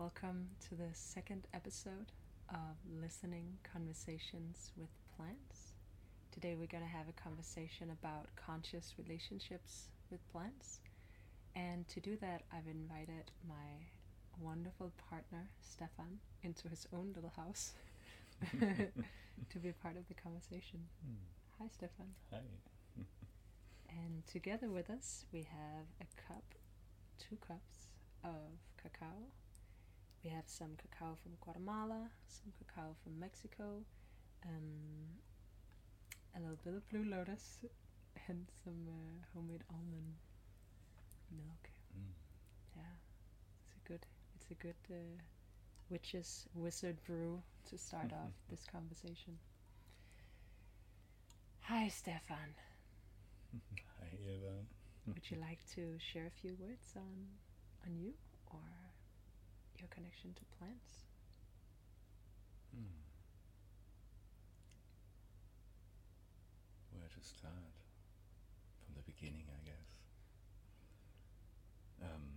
Welcome to the second episode of Listening Conversations with Plants. Today we're going to have a conversation about conscious relationships with plants. And to do that, I've invited my wonderful partner, Stephan, into his own little house to be part of the conversation. Mm. Hi, Stephan. Hi. And together with us, we have a cup, two cups of cacao. We have some cacao from Guatemala, some cacao from Mexico, um, a little bit of blue lotus, and some uh, homemade almond milk. Mm. Yeah, it's a good, it's a good uh, witch's wizard brew to start off this conversation. Hi, Stephan. Hi, Eva. Would you like to share a few words on on you or your connection to plants? Mm. Where to start? From the beginning, I guess. Um,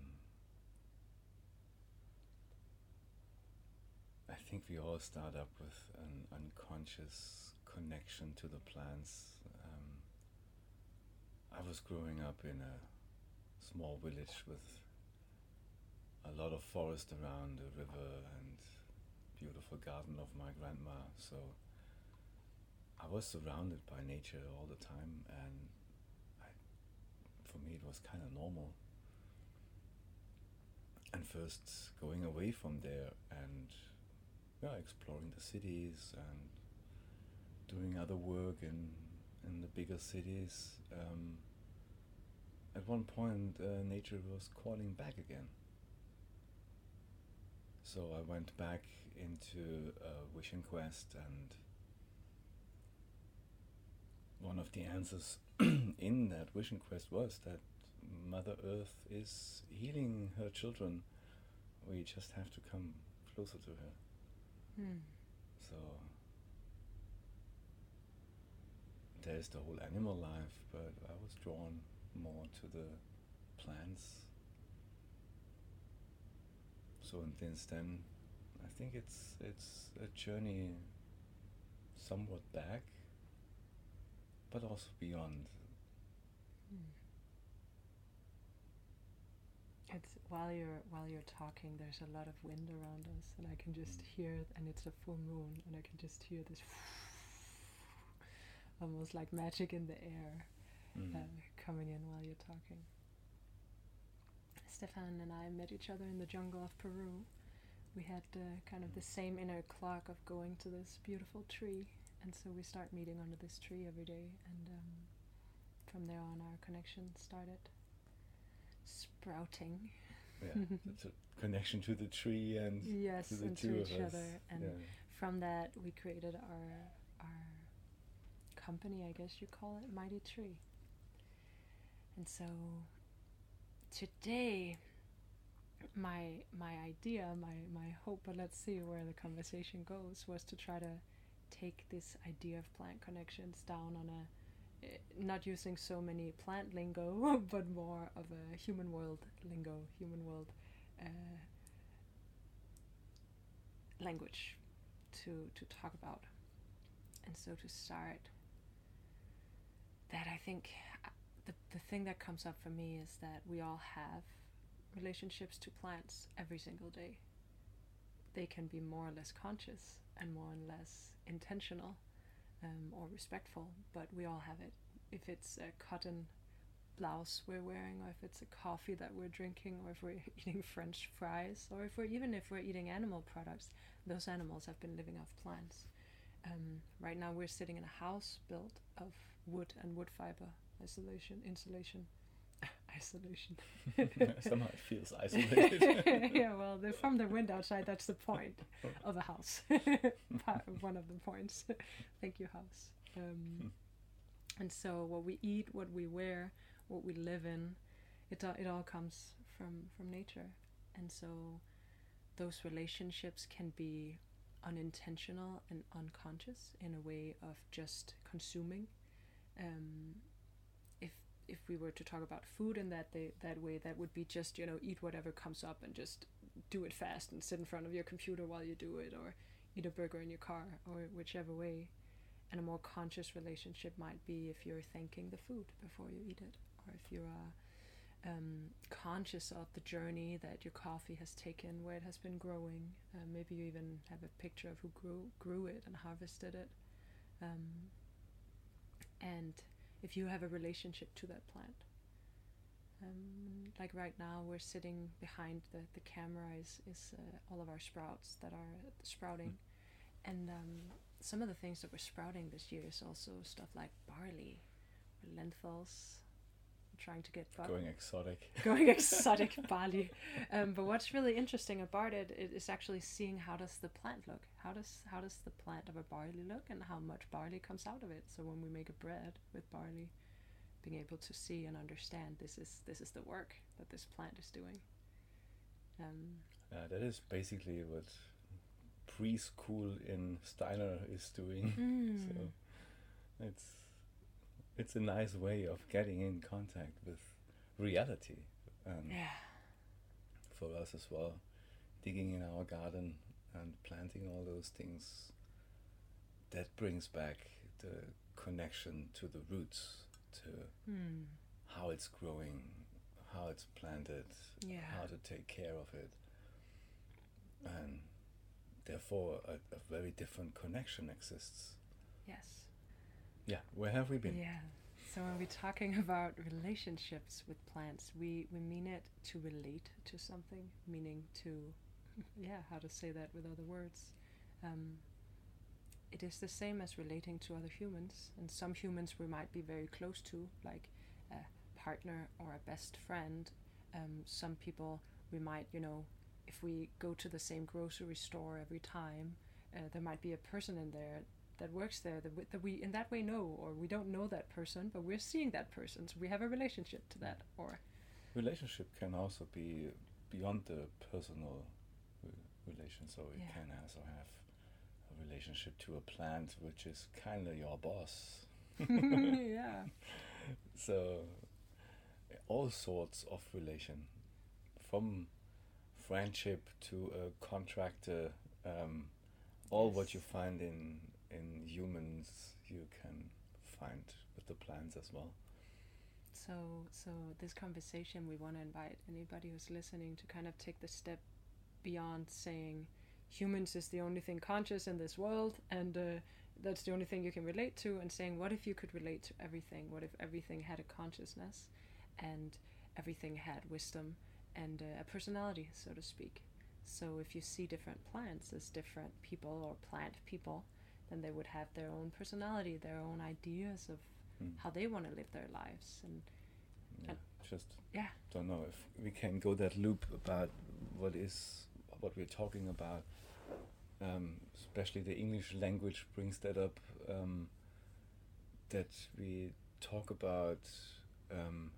I think we all start up with an unconscious connection to the plants. Um, I was growing up in a small village with a lot of forest around the river and beautiful garden of my grandma. So I was surrounded by nature all the time, and I, for me it was kind of normal. And first going away from there and yeah, exploring the cities and doing other work in in the bigger cities. Um, at one point, uh, nature was calling back again. So I went back into a vision quest, and one of the answers in that vision quest was that Mother Earth is healing her children. We just have to come closer to her. Hmm. So there's the whole animal life, but I was drawn more to the plants. So and since then, I think it's it's a journey somewhat back, but also beyond. Hmm. It's while you're while you're talking, there's a lot of wind around us, and I can just Mm. hear it. And it's a full moon, and I can just hear this, almost like magic in the air, Mm. uh, coming in while you're talking. Stephan and I met each other in the jungle of Peru. We had uh, kind of the same inner clock of going to this beautiful tree, and so we start meeting under this tree every day, and um, from there on, our connection started sprouting. yeah, it's a connection to the tree and yes, to the and two to each us. other, and yeah. from that we created our our company, I guess you call it, Mighty Tree. And so today, my my idea, my my hope, but let's see where the conversation goes, was to try to take this idea of plant connections down on a eh, not using so many plant lingo, but more of a human world lingo, human world uh, language to to talk about. And so to start, that I think the the thing that comes up for me is that we all have relationships to plants every single day. They can be more or less conscious and more or less intentional um, or respectful, but we all have it. If it's a cotton blouse we're wearing, or if it's a coffee that we're drinking, or if we're eating French fries, or if we're even if we're eating animal products, those animals have been living off plants. Um, right now, we're sitting in a house built of wood and wood fiber isolation, insulation, isolation. Somehow it feels isolated. yeah, well, the, from the wind outside, that's the point of a house. One of the points. Thank you, house. Um, and so, what we eat, what we wear, what we live in, it all, it all comes from from nature. And so, those relationships can be unintentional and unconscious in a way of just consuming. Um, if we were to talk about food in that they, that way, that would be just you know eat whatever comes up and just do it fast and sit in front of your computer while you do it, or eat a burger in your car, or whichever way. And a more conscious relationship might be if you're thanking the food before you eat it, or if you are um, conscious of the journey that your coffee has taken, where it has been growing. Uh, maybe you even have a picture of who grew grew it and harvested it. Um, and if you have a relationship to that plant. Um, like right now, we're sitting behind the, the camera is, is uh, all of our sprouts that are sprouting. Mm. And um, some of the things that we're sprouting this year is also stuff like barley, lentils, trying to get going exotic. going exotic barley um, but what's really interesting about it is actually seeing how does the plant look? How does how does the plant of a barley look and how much barley comes out of it? So when we make a bread with barley being able to see and understand this is this is the work that this plant is doing. Um, uh, that is basically what preschool in Steiner is doing. Mm. so it's it's a nice way of getting in contact with reality. And yeah. For us as well, digging in our garden and planting all those things, that brings back the connection to the roots, to mm. how it's growing, how it's planted, yeah. how to take care of it. And therefore, a, a very different connection exists. Yes. Yeah, where have we been? Yeah. So when we're talking about relationships with plants, we, we mean it to relate to something, meaning to, yeah, how to say that with other words. Um, it is the same as relating to other humans, and some humans we might be very close to, like a partner or a best friend. Um, some people we might, you know, if we go to the same grocery store every time, uh, there might be a person in there that works there that we, that we in that way know or we don't know that person but we're seeing that person so we have a relationship to that or relationship can also be beyond the personal relation so it yeah. can also have a relationship to a plant which is kind of your boss yeah so all sorts of relation from friendship to a contractor um, all yes. what you find in in humans you can find with the plants as well. So, so this conversation, we want to invite anybody who's listening to kind of take the step beyond saying humans is the only thing conscious in this world, and uh, that's the only thing you can relate to, and saying, what if you could relate to everything? What if everything had a consciousness, and everything had wisdom and uh, a personality, so to speak? So, if you see different plants as different people or plant people, then they would have their own personality, their own ideas of mm. how they want to live their lives, and, yeah, and just yeah, don't know if we can go that loop about what is what we're talking about. Um, especially the English language brings that up. Um, that we talk about, um,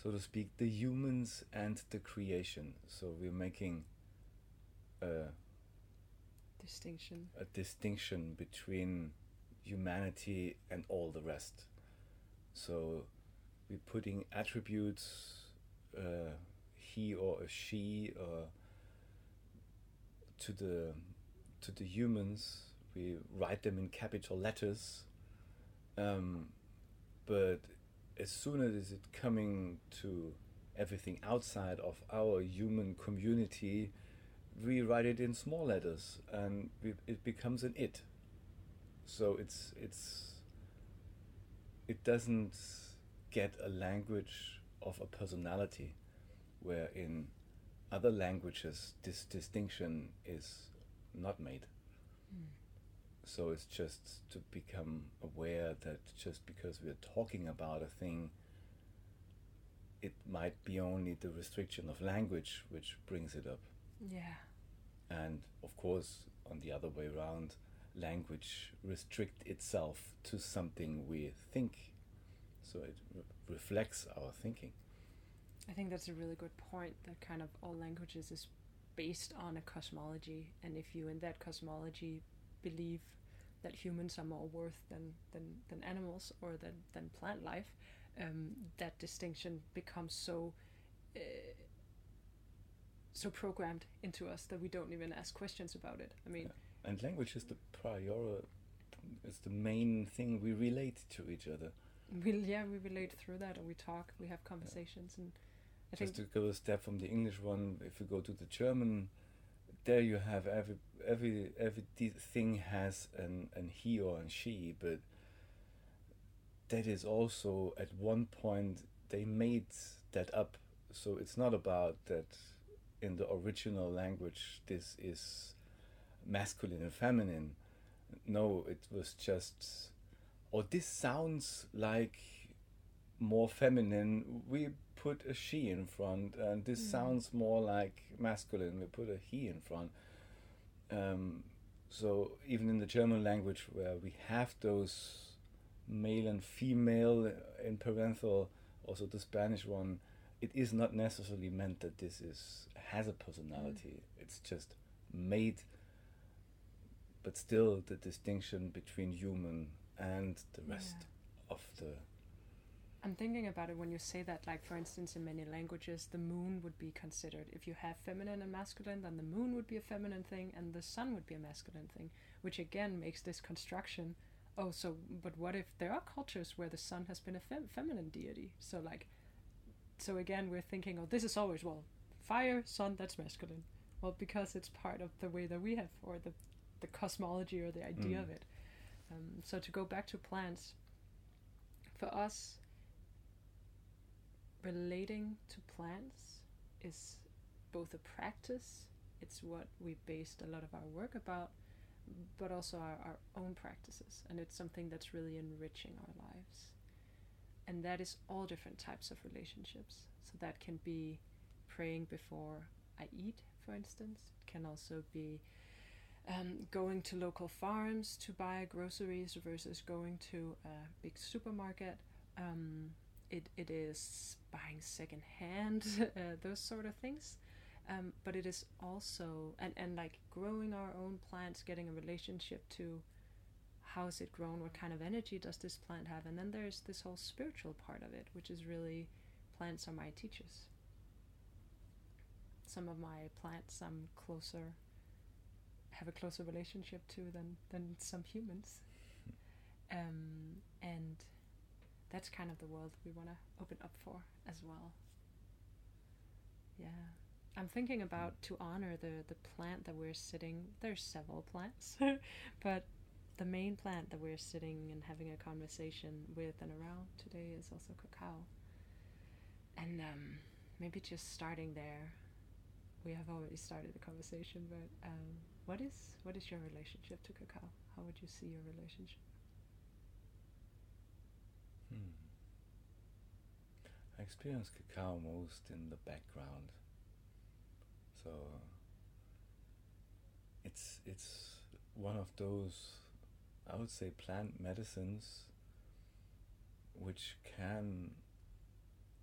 so to speak, the humans and the creation. So we're making distinction? A distinction between humanity and all the rest. So we're putting attributes uh, he or a she or to the to the humans. We write them in capital letters. Um, but as soon as it coming to everything outside of our human community we write it in small letters and we, it becomes an it. So it's it's it doesn't get a language of a personality where in other languages this distinction is not made. Mm. so it's just to become aware that just because we're talking about a thing it might be only the restriction of language which brings it up yeah. And of course, on the other way around, language restrict itself to something we think. So it re reflects our thinking. I think that's a really good point that kind of all languages is based on a cosmology. And if you, in that cosmology, believe that humans are more worth than, than, than animals or than, than plant life, um, that distinction becomes so uh, so programmed into us that we don't even ask questions about it. I mean, Yeah. And language is the prior, is the main thing we relate to each other. we yeah we relate through that and we talk, we have conversations, and I think Just to go a step from the English one, if you go to the German, there you have every every every thing has an an he or an she, but that is also at one point they made that up. So it's not about that in the original language this is masculine and feminine. No, it was just or this sounds like more feminine. We put a she in front, and this Mm. sounds more like masculine. We put a he in front. Um, so even in the German language, where we have those male and female in parenthal, also the Spanish one, it is not necessarily meant that this is has a personality. Mm. It's just made, but still the distinction between human and the rest Yeah. of the I'm thinking about it when you say that, like, for instance, in many languages, the moon would be considered. If you have feminine and masculine, then the moon would be a feminine thing and the sun would be a masculine thing, which again makes this construction. Oh, so, but what if there are cultures where the sun has been a fem- feminine deity? So, like, so again, we're thinking, oh, this is always, well, fire, sun, that's masculine. Well, because it's part of the way that we have, or the, the cosmology or the idea Mm. of it. Um, so, to go back to plants, for us, relating to plants is both a practice, it's what we based a lot of our work about, but also our, our own practices. And it's something that's really enriching our lives. And that is all different types of relationships. So that can be praying before I eat, for instance. It can also be um, going to local farms to buy groceries versus going to a big supermarket. Um, it, it is buying secondhand, uh, those sort of things. Um, but it is also, and, and like growing our own plants, getting a relationship to how is it grown, what kind of energy does this plant have, and then there's this whole spiritual part of it, which is really plants are my teachers. Some of my plants I'm closer, have a closer relationship to than, than some humans. Um, and that's kind of the world we want to open up for as well. Yeah. I'm thinking about to honor the, the plant that we're sitting. There's several plants, but the main plant that we're sitting and having a conversation with and around today is also cacao. And um, maybe just starting there. We have already started the conversation, but um, what is what is your relationship to cacao? How would you see your relationship? Hmm. I experience cacao most in the background. So it's it's one of those I would say plant medicines which can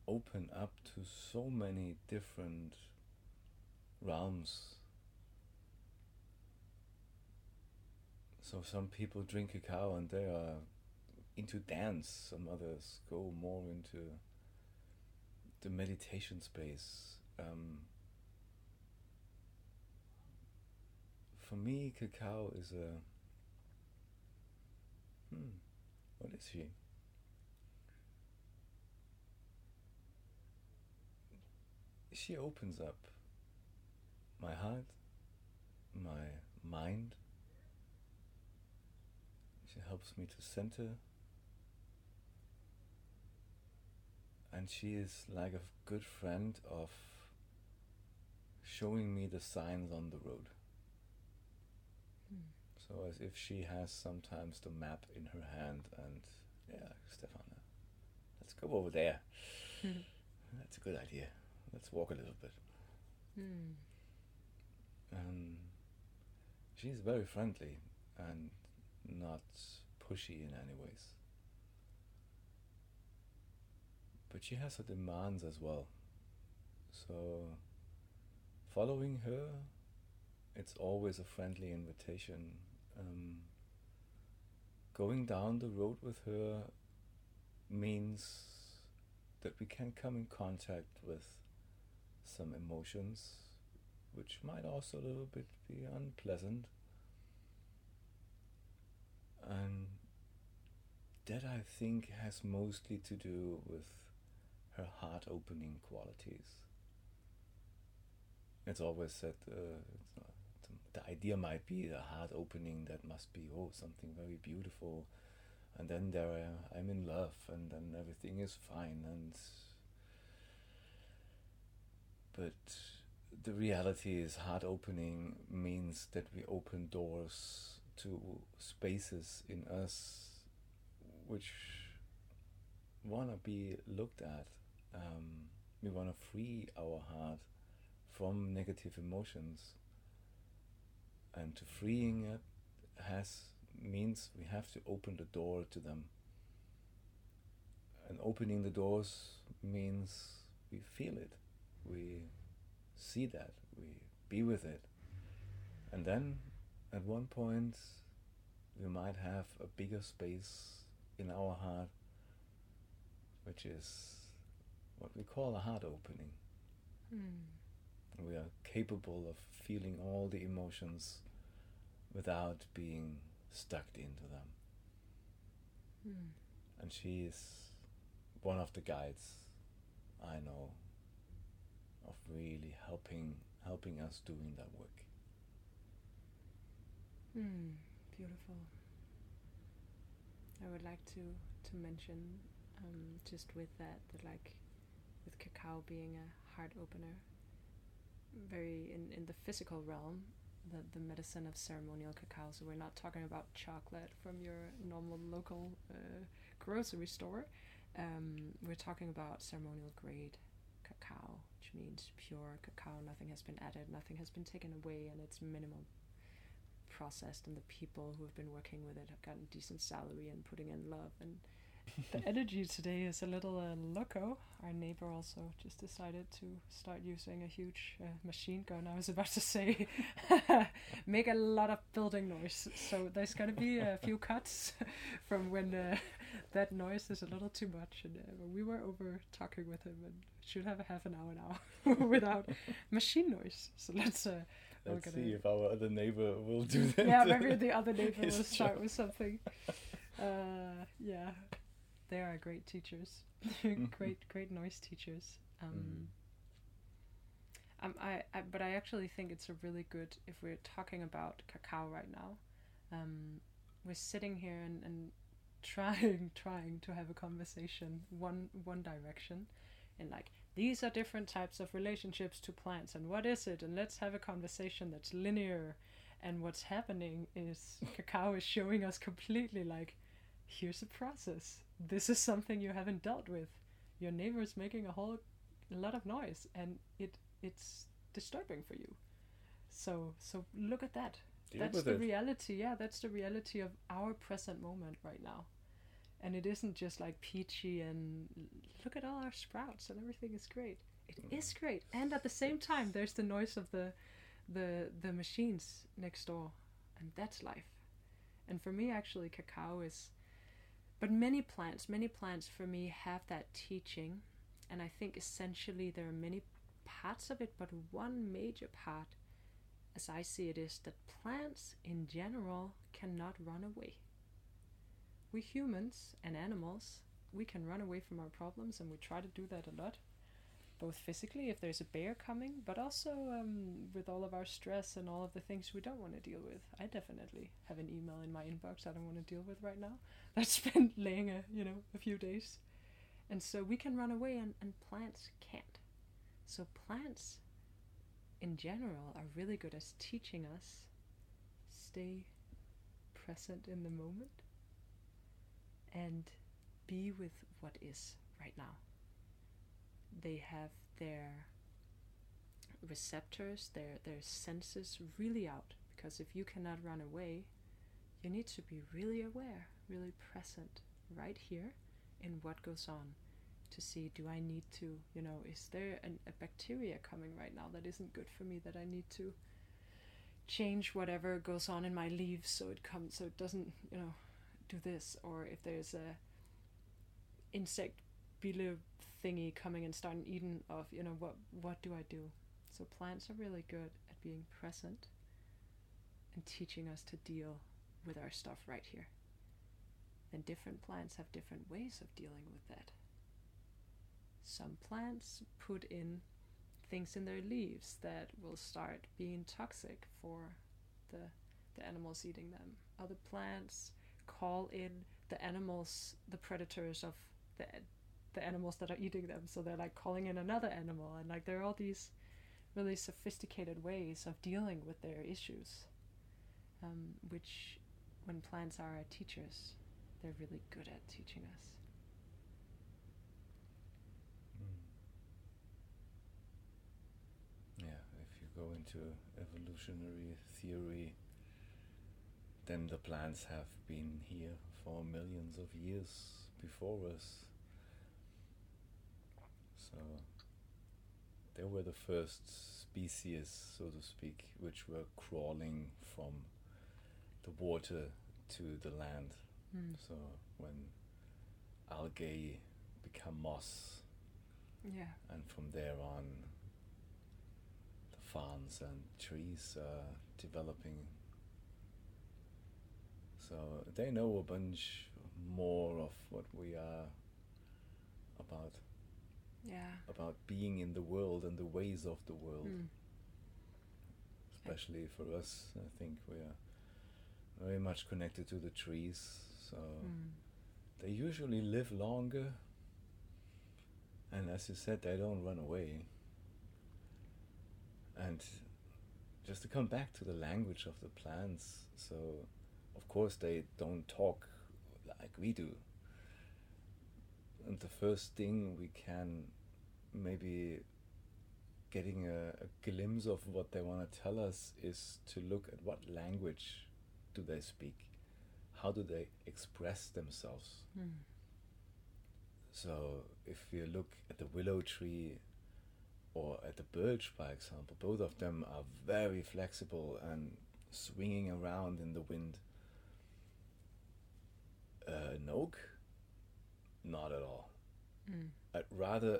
open up to so many different realms. So some people drink cacao and they are into dance, some others go more into the meditation space. Um, for me, cacao is a. Hmm, what is she? She opens up my heart, my mind. She helps me to center. And she is like a good friend of showing me the signs on the road. Hmm. So as if she has sometimes the map in her hand and yeah, Stefana, let's go over there. That's a good idea. Let's walk a little bit. Hmm. Um, she's very friendly and not pushy in any ways. But she has her demands as well. So, following her, it's always a friendly invitation. Um, going down the road with her means that we can come in contact with some emotions which might also a little bit be unpleasant. And that I think has mostly to do with her heart opening qualities. It's always said uh, the idea might be the heart opening that must be oh something very beautiful. And then there I, I'm in love and then everything is fine and but the reality is heart opening means that we open doors to spaces in us which want to be looked at. Um, we want to free our heart from negative emotions and to freeing it has means we have to open the door to them. And opening the doors means we feel it. We see that. We be with it. And then at one point we might have a bigger space in our heart which is what we call a heart opening. Mm. We are capable of feeling all the emotions without being stuck into them. Mm. And she is one of the guides I know of really helping helping us doing that work. Mm. Beautiful. I would like to to mention um, just with that that like with cacao being a heart opener, very in in the physical realm, the the medicine of ceremonial cacao. So we're not talking about chocolate from your normal local uh, grocery store. Um, we're talking about ceremonial grade cacao, which means pure cacao. Nothing has been added, nothing has been taken away, and it's minimal processed. And the people who have been working with it have gotten decent salary and putting in love. And the energy today is a little uh, loco. Our neighbor also just decided to start using a huge uh, machine gun. I was about to say, make a lot of building noise. So there's going to be a few cuts from when uh, that noise is a little too much. And uh, we were over talking with him and should have a half an hour now without machine noise. So let's. Uh, Let's gonna- see if our other neighbor will do that. yeah, maybe the other neighbor will start with something. Uh, yeah, they are great teachers. Mm-hmm. great, great noise teachers. Um, Mhm. um, I, I, but I actually think it's a really good if we're talking about cacao right now. Um, we're sitting here and, and trying, trying to have a conversation one one direction, and like these are different types of relationships to plants, and what is it? And let's have a conversation that's linear. And what's happening is cacao is showing us completely like, here's a process. This is something you haven't dealt with. Your neighbor is making a whole lot of noise, and it it's disturbing for you. So so look at that. Deal that's the it. reality. Yeah, that's the reality of our present moment right now. And it isn't just like peachy and look at all our sprouts and everything is great. It mm. is great. And at the same time there's the noise of the the the machines next door and that's life. And for me actually cacao is but many plants, many plants for me have that teaching and I think essentially there are many parts of it, but one major part as I see it, is that plants in general cannot run away. We humans and animals, we can run away from our problems, and we try to do that a lot, both physically if there's a bear coming, but also um, with all of our stress and all of the things we don't want to deal with. I definitely have an email in my inbox I don't want to deal with right now. That's been laying a you know a few days, and so we can run away, and, and plants can't. So plants in general are really good at teaching us stay present in the moment and be with what is right now. They have their receptors, their their senses really out. Because if you cannot run away, you need to be really aware, really present right here in what goes on to see do I need to, you know, is there an, a bacteria coming right now that isn't good for me that I need to change whatever goes on in my leaves so it comes so it doesn't, you know, do this? Or if there's a insect beetle thingy coming and starting eating of, you know, what what do I do? So plants are really good at being present and teaching us to deal with our stuff right here. And different plants have different ways of dealing with that. Some plants put in things in their leaves that will start being toxic for the, the animals eating them. Other plants call in the animals, the predators of the the animals that are eating them. So they're like calling in another animal, and like there are all these really sophisticated ways of dealing with their issues, um, which when plants are our teachers, they're really good at teaching us. Mm. Yeah, if you go into evolutionary theory, then the plants have been here for millions of years before us. So they were the first species, so to speak, which were crawling from the water to the land. Mm. So when algae become moss, Yeah. and from there on, the ferns and trees are developing. So they know a bunch more of what we are about Yeah. about being in the world and the ways of the world. Mm. Especially for us, I think we are very much connected to the trees. So Mm. they usually live longer, and as you said, they don't run away. And just to come back to the language of the plants, so of course they don't talk like we do. And the first thing we can maybe getting a, a glimpse of what they want to tell us is to look at what language do they speak? How do they express themselves? Mm. so if you look at the willow tree or at the birch by example both of them are very flexible and swinging around in the wind. Uh, an oak not at all Mm. I'd rather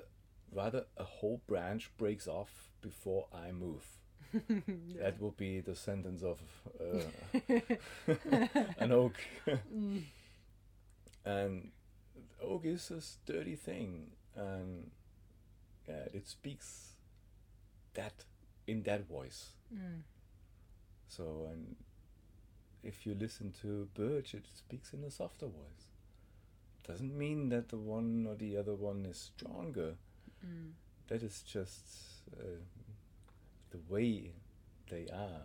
rather a whole branch breaks off before I move. yeah. That will be the sentence of uh, an oak. Mm. and oak is a sturdy thing, and yeah, it speaks that in that voice. Mm. So, and if you listen to birch, it speaks in a softer voice. Doesn't mean that the one or the other one is stronger. Mm. that is just uh, the way they are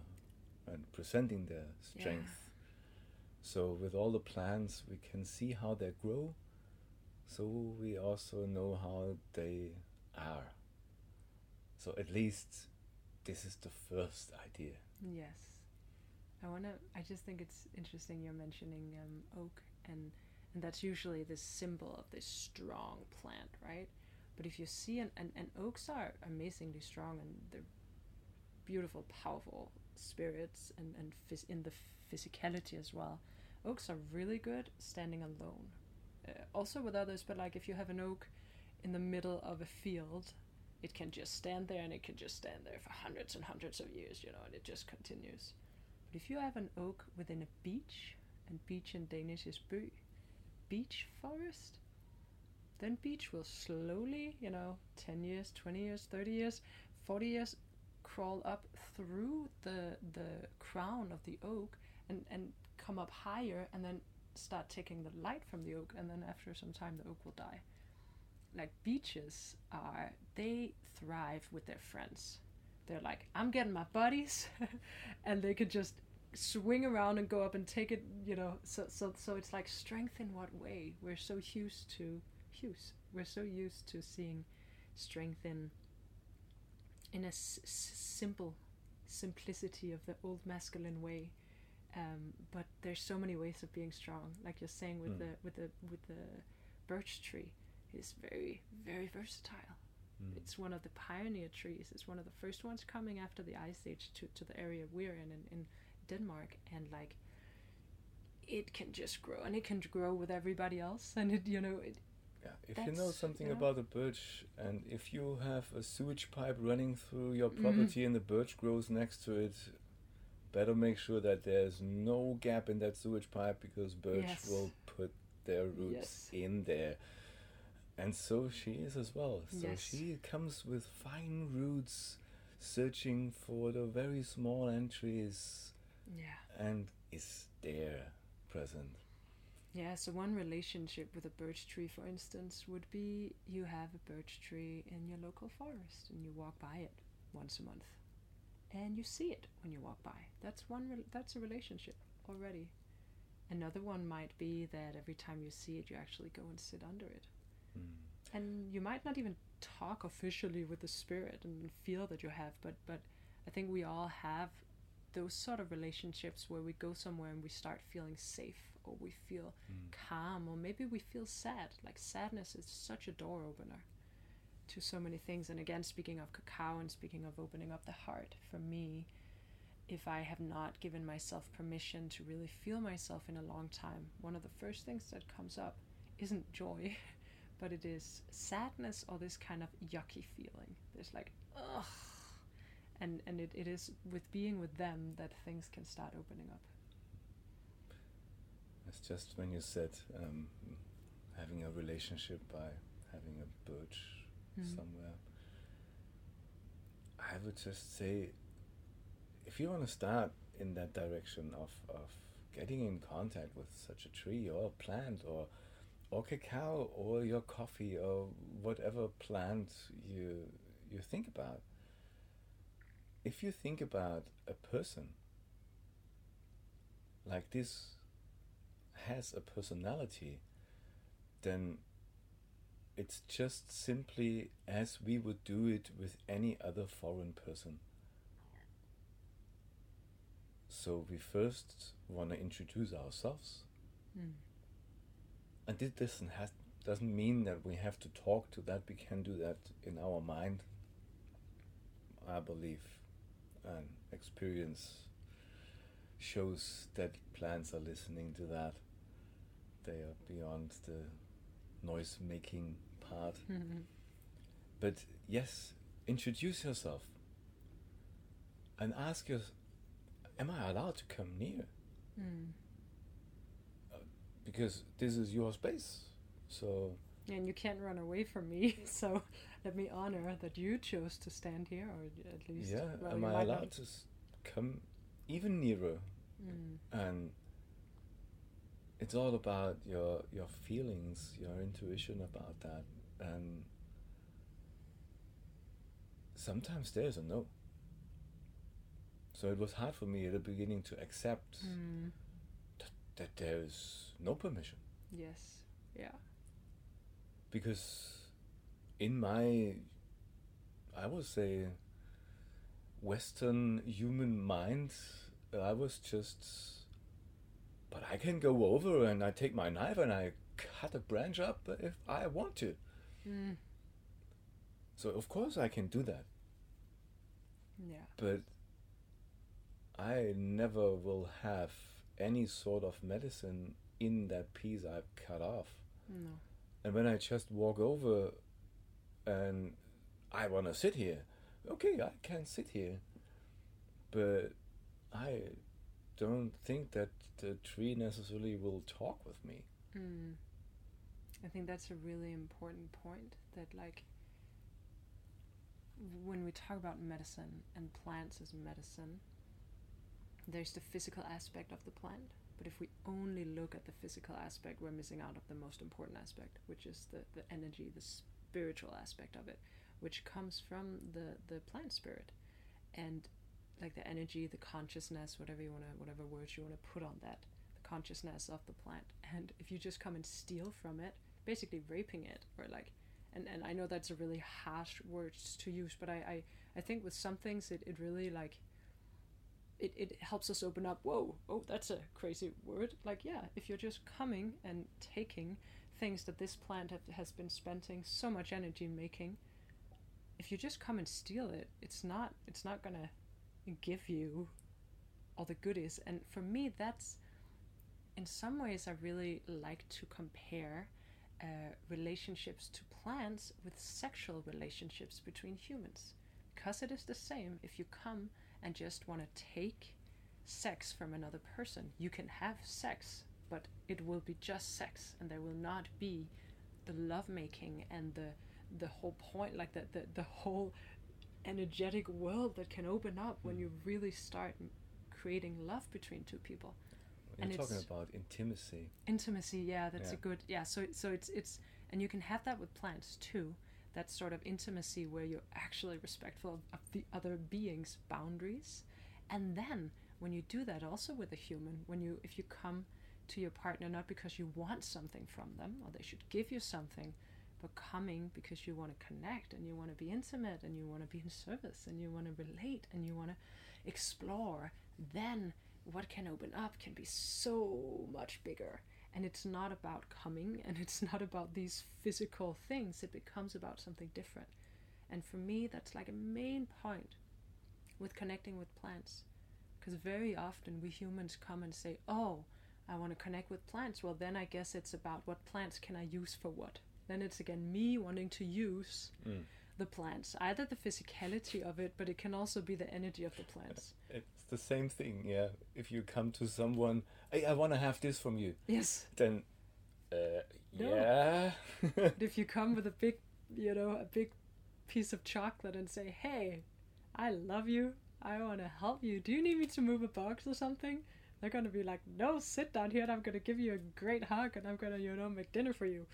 and presenting their strength. So with all the plants, we can see how they grow. So we also know how they are. So at least this is the first idea. Yes. I wanna. I just think it's interesting you're mentioning um, oak, and and that's usually the symbol of this strong plant, right? But if you see an, and and oaks are amazingly strong, and they're beautiful, powerful spirits, and and phys- in the physicality as well. Oaks are really good standing alone, uh, also with others. But like if you have an oak in the middle of a field, it can just stand there and it can just stand there for hundreds and hundreds of years, you know, and it just continues. But if you have an oak within a beech, and beech in Danish is by, beech forest, then beech will slowly, you know, 10 years, 20 years, 30 years, 40 years, crawl up through the the crown of the oak and, and come up higher and then start taking the light from the oak and then after some time the oak will die. Like beeches are they thrive with their friends. They're like, I'm getting my buddies and they could just swing around and go up and take it, you know. So so so it's like strength in what way? We're so used to use. We're so used to seeing strength in in a s- simple simplicity of the old masculine way. Um, but there's so many ways of being strong. Like you're saying with Mm. the with the with the birch tree, it's very very versatile. Mm. It's one of the pioneer trees. It's one of the first ones coming after the ice age to, to the area we're in, in in Denmark, and like it can just grow, and it can grow with everybody else, and it you know it Yeah, if you know something about a birch, and if you have a sewage pipe running through your Mhm. property and the birch grows next to it, better make sure that there's no gap in that sewage pipe because birch Yes. will put their roots Yes. in there. And so she is as well. So Yes. she comes with fine roots, searching for the very small entries, Yeah. and is there present. Yeah, so one relationship with a birch tree, for instance, would be you have a birch tree in your local forest and you walk by it once a month. And you see it when you walk by. That's one rel that's a relationship already. Another one might be that every time you see it you actually go and sit under it. Mm. And you might not even talk officially with the spirit and feel that you have, but but I think we all have those sort of relationships where we go somewhere and we start feeling safe or we feel Mm. calm or maybe we feel sad. Like sadness is such a door opener to so many things. And again speaking of cacao and speaking of opening up the heart for me if i have not given myself permission to really feel myself in a long time one of the first things that comes up isn't joy but it is sadness or this kind of yucky feeling. There's like ugh and and it, it is with being with them that things can start opening up It's just when you said um, having a relationship by having a birch Mhm. somewhere. I would just say, if you want to start in that direction of, of getting in contact with such a tree or a plant or or cacao or your coffee or whatever plant you you think about. If you think about a person like this has a personality, then it's just simply as we would do it with any other foreign person. So we first want to introduce ourselves, Mm. and this doesn't has doesn't mean that we have to talk to that. We can do that in our mind. I believe, and experience shows that plants are listening to that. They are beyond the noise making part. But yes, introduce yourself and ask yourself, Am I allowed to come near? Mm. Because this is your space. So, And you can't run away from me, so let me honor that you chose to stand here, or at least. yeah, well, am I allowed not. to s- come even nearer? Mm. And it's all about your your feelings, your intuition about that. And sometimes there's a no. So it was hard for me at the beginning to accept Mm. that there's no permission. Yes. Yeah. Because in my i would say western human mind i was just but i can go over and i take my knife and i cut a branch up if i want to Mm. so of course i can do that Yeah. but i never will have any sort of medicine in that piece i've cut off No. And when I just walk over and I want to sit here, okay, I can sit here. But I don't think that the tree necessarily will talk with me. Mm. I think that's a really important point that, like, when we talk about medicine and plants as medicine, there's the physical aspect of the plant. But if we only look at the physical aspect, we're missing out of the most important aspect, which is the, the energy, the spiritual aspect of it, which comes from the, the plant spirit. And like the energy, the consciousness, whatever you wanna whatever words you wanna put on that, the consciousness of the plant. And if you just come and steal from it, basically raping it or like and, and I know that's a really harsh words to use, but I, I, I think with some things it, it really like it, it helps us open up, whoa, oh that's a crazy word. Like yeah, if you're just coming and taking things that this plant have, has been spending so much energy making, if you just come and steal it, it's not it's not gonna give you all the goodies. And for me that's in some ways I really like to compare uh, relationships to plants with sexual relationships between humans. Because it is the same if you come and just want to take sex from another person. You can have sex, but it will be just sex, and there will not be the lovemaking and the the whole point, like the the, the whole energetic world that can open up when Mm. you really start creating love between two people You're And talking about intimacy. intimacy yeah that's a good yeah so so it's it's and you can have that with plants too that sort of intimacy where you're actually respectful of, of the other being's boundaries. And then when you do that also with a human when you if you come to your partner not because you want something from them or they should give you something but coming because you want to connect and you want to be intimate and you want to be in service and you want to relate and you want to explore then what can open up can be so much bigger and it's not about coming and it's not about these physical things. It becomes about something different. And for me that's like a main point with connecting with plants. Because very often we humans come and say oh i want to connect with plants. Well then i guess it's about what plants can i use for what? Then it's again me wanting to use Mm. the plants either the physicality of it but it can also be the energy of the plants. It's the same thing, yeah. If you come to someone, hey, I want to have this from you, yes then, uh, No. yeah. But if you come with a big, you know, a big piece of chocolate and say, "Hey, I love you. I want to help you. Do you need me to move a box or something?" They're gonna be like, "No, sit down here, and I'm gonna give you a great hug, and I'm gonna, you know, make dinner for you."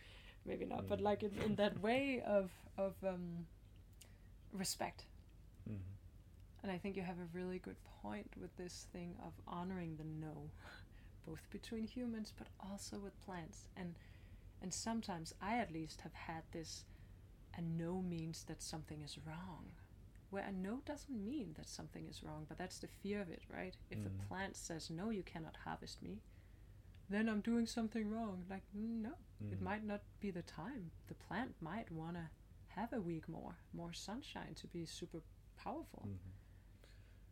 Maybe not, but Mm. like in, in that way of of um, respect. Mhm. And I think you have a really good point with this thing of honoring the no, both between humans but also with plants. And and sometimes I at least have had this a no means that something is wrong. Where a no doesn't mean that something is wrong, but that's the fear of it, right? If Mm. the plant says no, you cannot harvest me, then I'm doing something wrong. Like no, it Mhm. might not be the time. The plant might want to have a week more, more sunshine to be super powerful Mhm.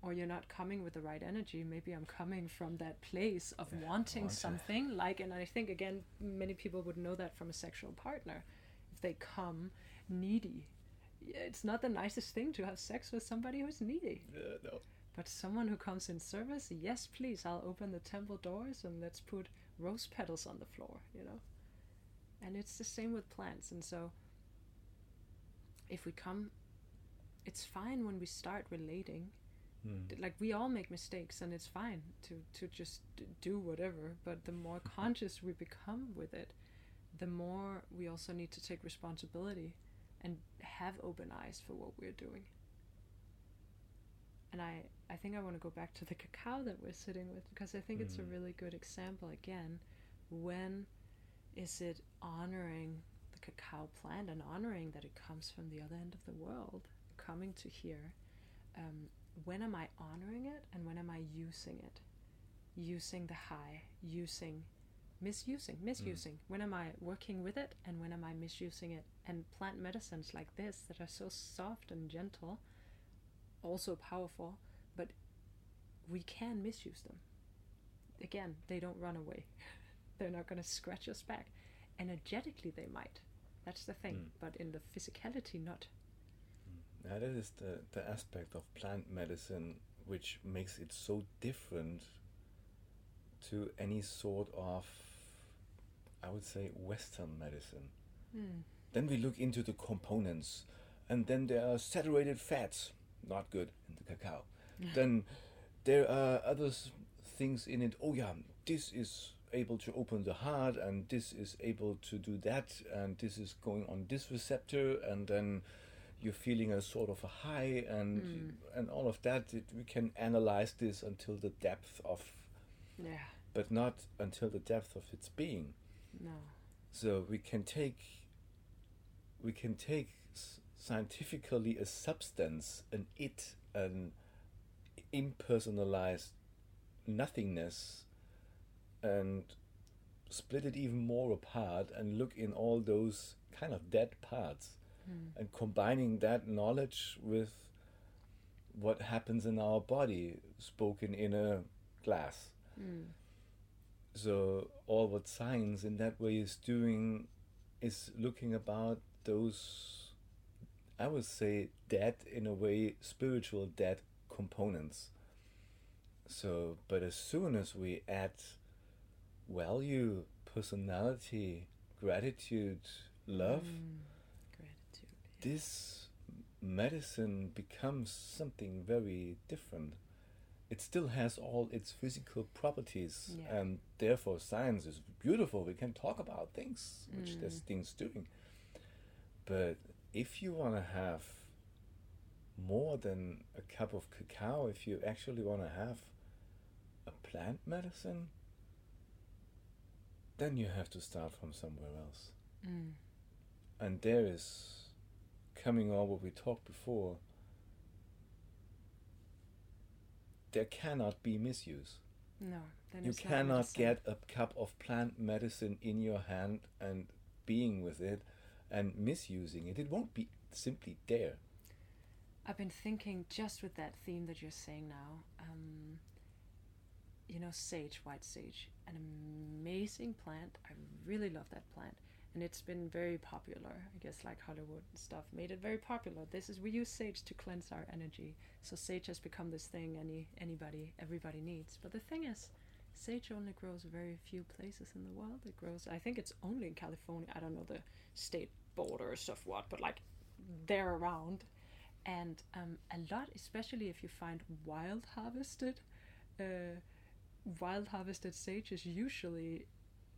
Or you're not coming with the right energy maybe i'm coming from that place of Yeah, wanting something like and i think again many people would know that from a sexual partner. If they come needy it's not the nicest thing to have sex with somebody who's needy. No. but someone who comes in service yes please i'll open the temple doors and let's put rose petals on the floor you know? And it's the same with plants and so if we come it's fine when we start relating Mm. like we all make mistakes and it's fine to to just do whatever but the more conscious we become with it the more we also need to take responsibility and have open eyes for what we're doing and i i think i want to go back to the cacao that we're sitting with because i think it's a Mm. really good example again when is it honoring the cacao plant and honoring that it comes from the other end of the world coming to here um, when am I honoring it and when am I using it? Using the high, using, misusing, misusing. When am I working with it and when am I misusing it? And plant medicines like this that are so soft and gentle, also powerful, but we can misuse them. Again, they don't run away. They're not going to scratch us back. Energetically, they might. That's the thing. Mm. But in the physicality, not. Yeah, that is the, the aspect of plant medicine which makes it so different to any sort of, I would say, Western medicine. Mm. Then we look into the components, and then there are saturated fats, not good in the cacao. then there are other things in it. Oh, yeah, this is able to open the heart, and this is able to do that, and this is going on this receptor, and then you're feeling a sort of a high, and Mm. and all of that. It, we can analyze this until the depth of, Yeah. but not until the depth of its being. No. So we can take we can take scientifically a substance, an it, an impersonalized nothingness, and split it even more apart and look in all those kind of dead parts Mm. and combining that knowledge with what happens in our body spoken in a glass Mm. so all what science in that way is doing is looking about those, I would say, dead in a way, spiritual dead components. So, but as soon as we add value, personality, gratitude, love, Mm. This medicine becomes something very different. It still has all its physical properties, Yeah. and therefore science is beautiful. We can talk about things which Mm. this thing's doing. But if you want to have more than a cup of cacao, if you actually want to have a plant medicine, then you have to start from somewhere else Mm, and there is coming on what we talked before there cannot be misuse no, you cannot get a cup of plant medicine in your hand and being with it and misusing it it won't be simply there I've been thinking just with that theme that you're saying now. Um, you know, sage, white sage, an amazing plant. I really love that plant, and it's been very popular. I guess like Hollywood and stuff made it very popular. This is we use sage to cleanse our energy. So sage has become this thing any anybody everybody needs. But the thing is, sage only grows very few places in the world. It grows. I think it's only in California. I don't know the state borders of what, but like they're around and um, a lot, especially if you find wild harvested, uh, wild harvested sage is usually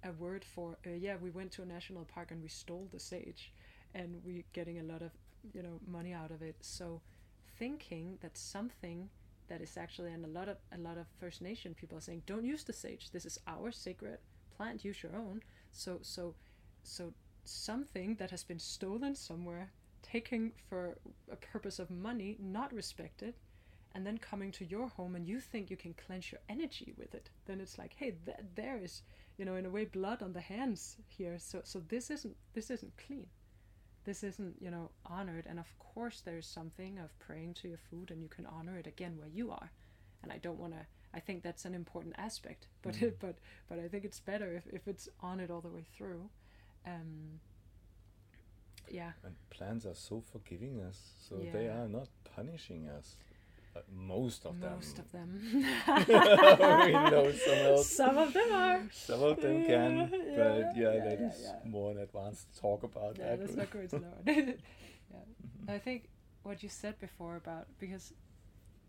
a word for uh, yeah we went to a national park and we stole the sage, and we're getting a lot of you know money out of it. So thinking that something that is actually and a lot of a lot of First Nation people are saying don't use the sage. This is our sacred plant. Use your own. So so so something that has been stolen somewhere taken for a purpose of money, not respected, and then coming to your home and you think you can cleanse your energy with it, then it's like, hey, th- there is, you know, in a way, blood on the hands here. So, so this isn't this isn't clean. This isn't, you know, honored. And of course, there's something of praying to your food, and you can honor it again where you are. And I don't want to. I think that's an important aspect, but Mhm. but but I think it's better if, if it's honored all the way through. Um, yeah. and plants are so forgiving us so they are not punishing us uh, most of them Most of them. we know some else. Some of them are. Some of them can, Yeah, but yeah, yeah, that yeah, is more an advanced talk about Yeah, that. that's not good to know. yeah. I think what you said before about because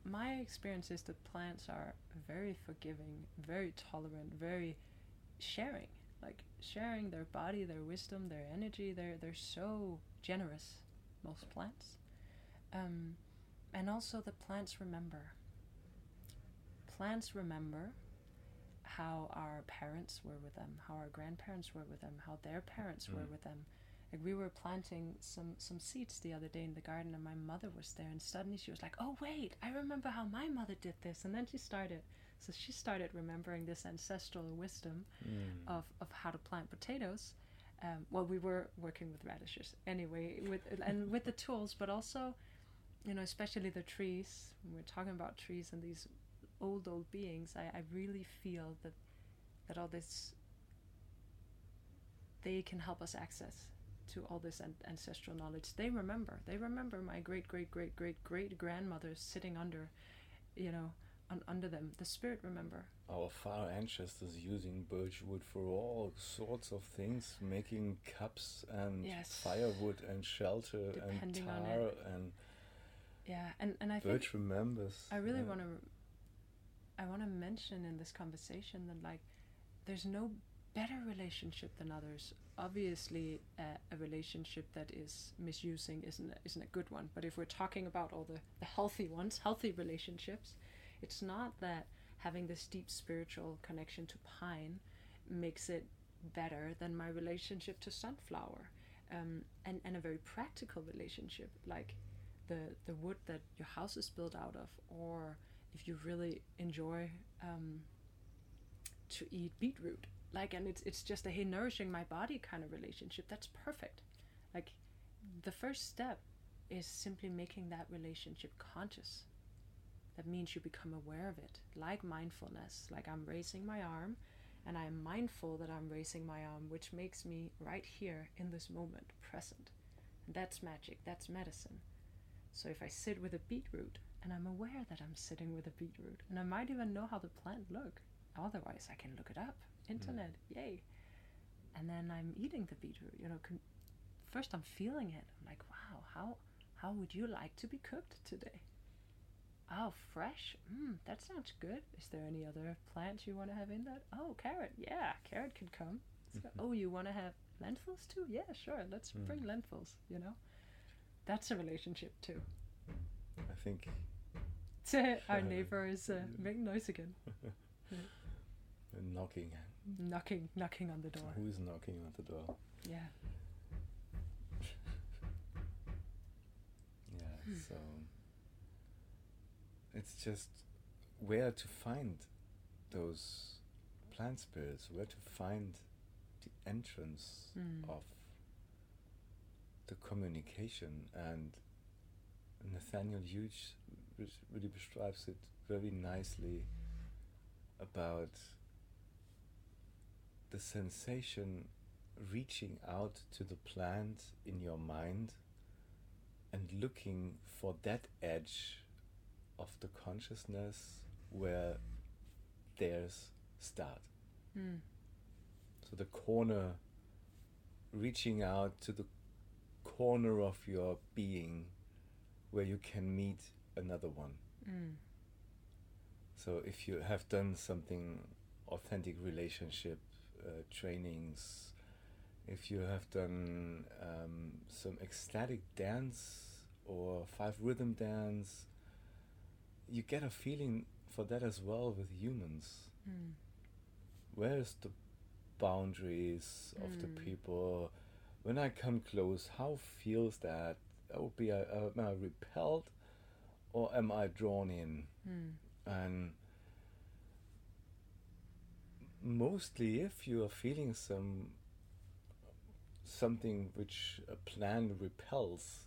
my experience is that plants are very forgiving, very tolerant, very sharing. Like sharing their body, their wisdom, their energy. They're they're so generous. Most plants, um, and also the plants remember. Plants remember how our parents were with them, how our grandparents were with them, how their parents were Mm. with them. Like we were planting some some seeds the other day in the garden, and my mother was there, and suddenly she was like, "Oh wait, I remember how my mother did this," and then she started. So she started remembering this ancestral wisdom Mm. of, of how to plant potatoes. Um, well, we were working with radishes anyway, with and with the tools, but also, you know, especially the trees. We're talking about trees and these old old beings, I, I really feel that that all this they can help us access to all this an- ancestral knowledge. They remember. They remember my great great great great great grandmother sitting under, you know, un- under them. The spirit remember. Our far ancestors using birch wood for all sorts of things, making cups and Yes. firewood and shelter Depending and tar and Yeah, and and I think remembers. I really yeah. want to. I want to mention in this conversation that like, there's no better relationship than others. Obviously, uh, a relationship that is misusing isn't a, isn't a good one. But if we're talking about all the the healthy ones, healthy relationships, it's not that having this deep spiritual connection to pine makes it better than my relationship to sunflower, um, and and a very practical relationship like the the wood that your house is built out of, or if you really enjoy um, to eat beetroot, like, and it's it's just a hey nourishing my body kind of relationship. That's perfect. Like, the first step is simply making that relationship conscious. That means you become aware of it, like mindfulness. Like I'm raising my arm, and I am mindful that I'm raising my arm, which makes me right here in this moment present. And that's magic, that's medicine. So if I sit with a beetroot and I'm aware that I'm sitting with a beetroot, and I might even know how the plant look. Otherwise, I can look it up. Internet, yay! And then I'm eating the beetroot. You know, con- first I'm feeling it. I'm like, wow, how how would you like to be cooked today? Oh, fresh. Mm, that sounds good. Is there any other plants you want to have in that? Oh, carrot. Yeah, carrot could come. So, Mhm. oh, you want to have lentils too? Yeah, sure. Let's Mm. bring lentils. You know, that's a relationship too. I think Our neighbor is uh, making noise again, knocking. knocking, knocking on the door. Who is knocking on the door? Yeah. Yeah. Hmm. So it's just where to find those plant spirits, where to find the entrance Mm. of the communication and Nathaniel Hughes really describes it very nicely about the sensation reaching out to the plant in your mind and looking for that edge of the consciousness where theirs start. Mm. So the corner, reaching out to the corner of your being where you can meet another one. Mm. So if you have done something authentic relationship uh, trainings, if you have done um, some ecstatic dance or five rhythm dance, you get a feeling for that as well with humans. Mm. Where's the boundaries of the Mm. people? When I come close, how feels that? Oh, be I, uh, am I repelled or am I drawn in? Mm. and mostly if you are feeling some something which a plant repels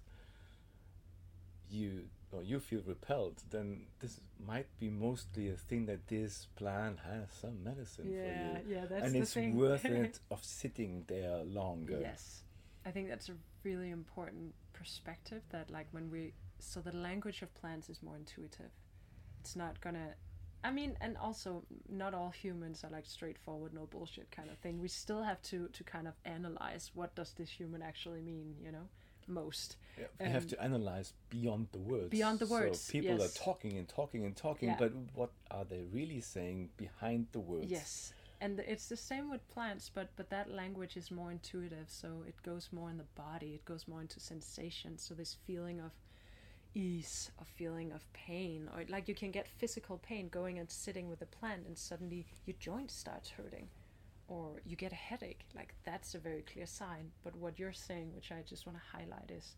you or you feel repelled then this might be mostly a thing that this plant has some medicine Yeah, for you yeah, that's and it's thing. worth it of sitting there longer Yes. I think that's a really important perspective that like when we so the language of plants is more intuitive. It's not gonna I mean and also not all humans are like straightforward no bullshit kind of thing. We still have to to kind of analyze what does this human actually mean, you know? Most. Yeah, we have Um, to analyze beyond the words. beyond the words, So people yes. are talking and talking and talking, Yeah. but what are they really saying behind the words? Yes. And it's the same with plants, but but that language is more intuitive, so it goes more in the body. It goes more into sensation. So this feeling of ease, a feeling of pain, or like you can get physical pain going and sitting with a plant, and suddenly your joint starts hurting, or you get a headache. Like that's a very clear sign. But what you're saying, which I just want to highlight, is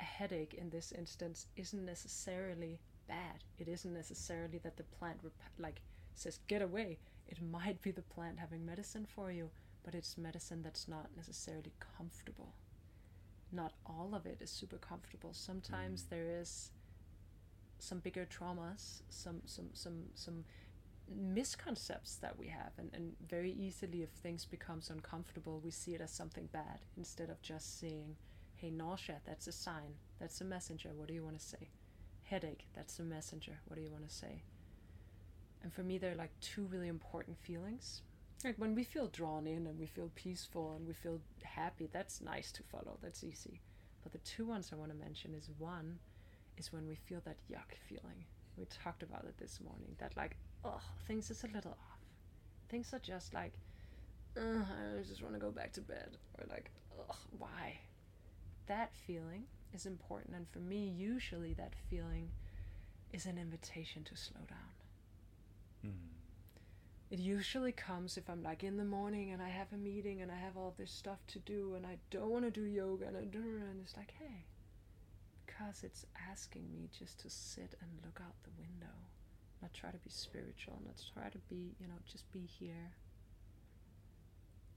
a headache in this instance isn't necessarily bad. It isn't necessarily that the plant rep- like says get away. It might be the plant having medicine for you, but it's medicine that's not necessarily comfortable. Not all of it is super comfortable. Sometimes Mm. there is some bigger traumas, some some some some misconcepts that we have and, and very easily if things becomes uncomfortable we see it as something bad instead of just seeing hey nausea that's a sign that's a messenger what do you want to say headache that's a messenger what do you want to say and for me they're like two really important feelings. Like when we feel drawn in and we feel peaceful and we feel happy that's nice to follow. That's easy. But the two ones i want to mention is one is when we feel that yuck feeling. We talked about it this morning that like oh things is a little off. Things are just like i just want to go back to bed. Or like why? That feeling is important. And for me usually that feeling is an invitation to slow down Mm. it usually comes if I'm like in the morning and I have a meeting and I have all this stuff to do and I don't want to do yoga and I and it's like, hey, because it's asking me just to sit and look out the window, not try to be spiritual, not try to be, you know, just be here.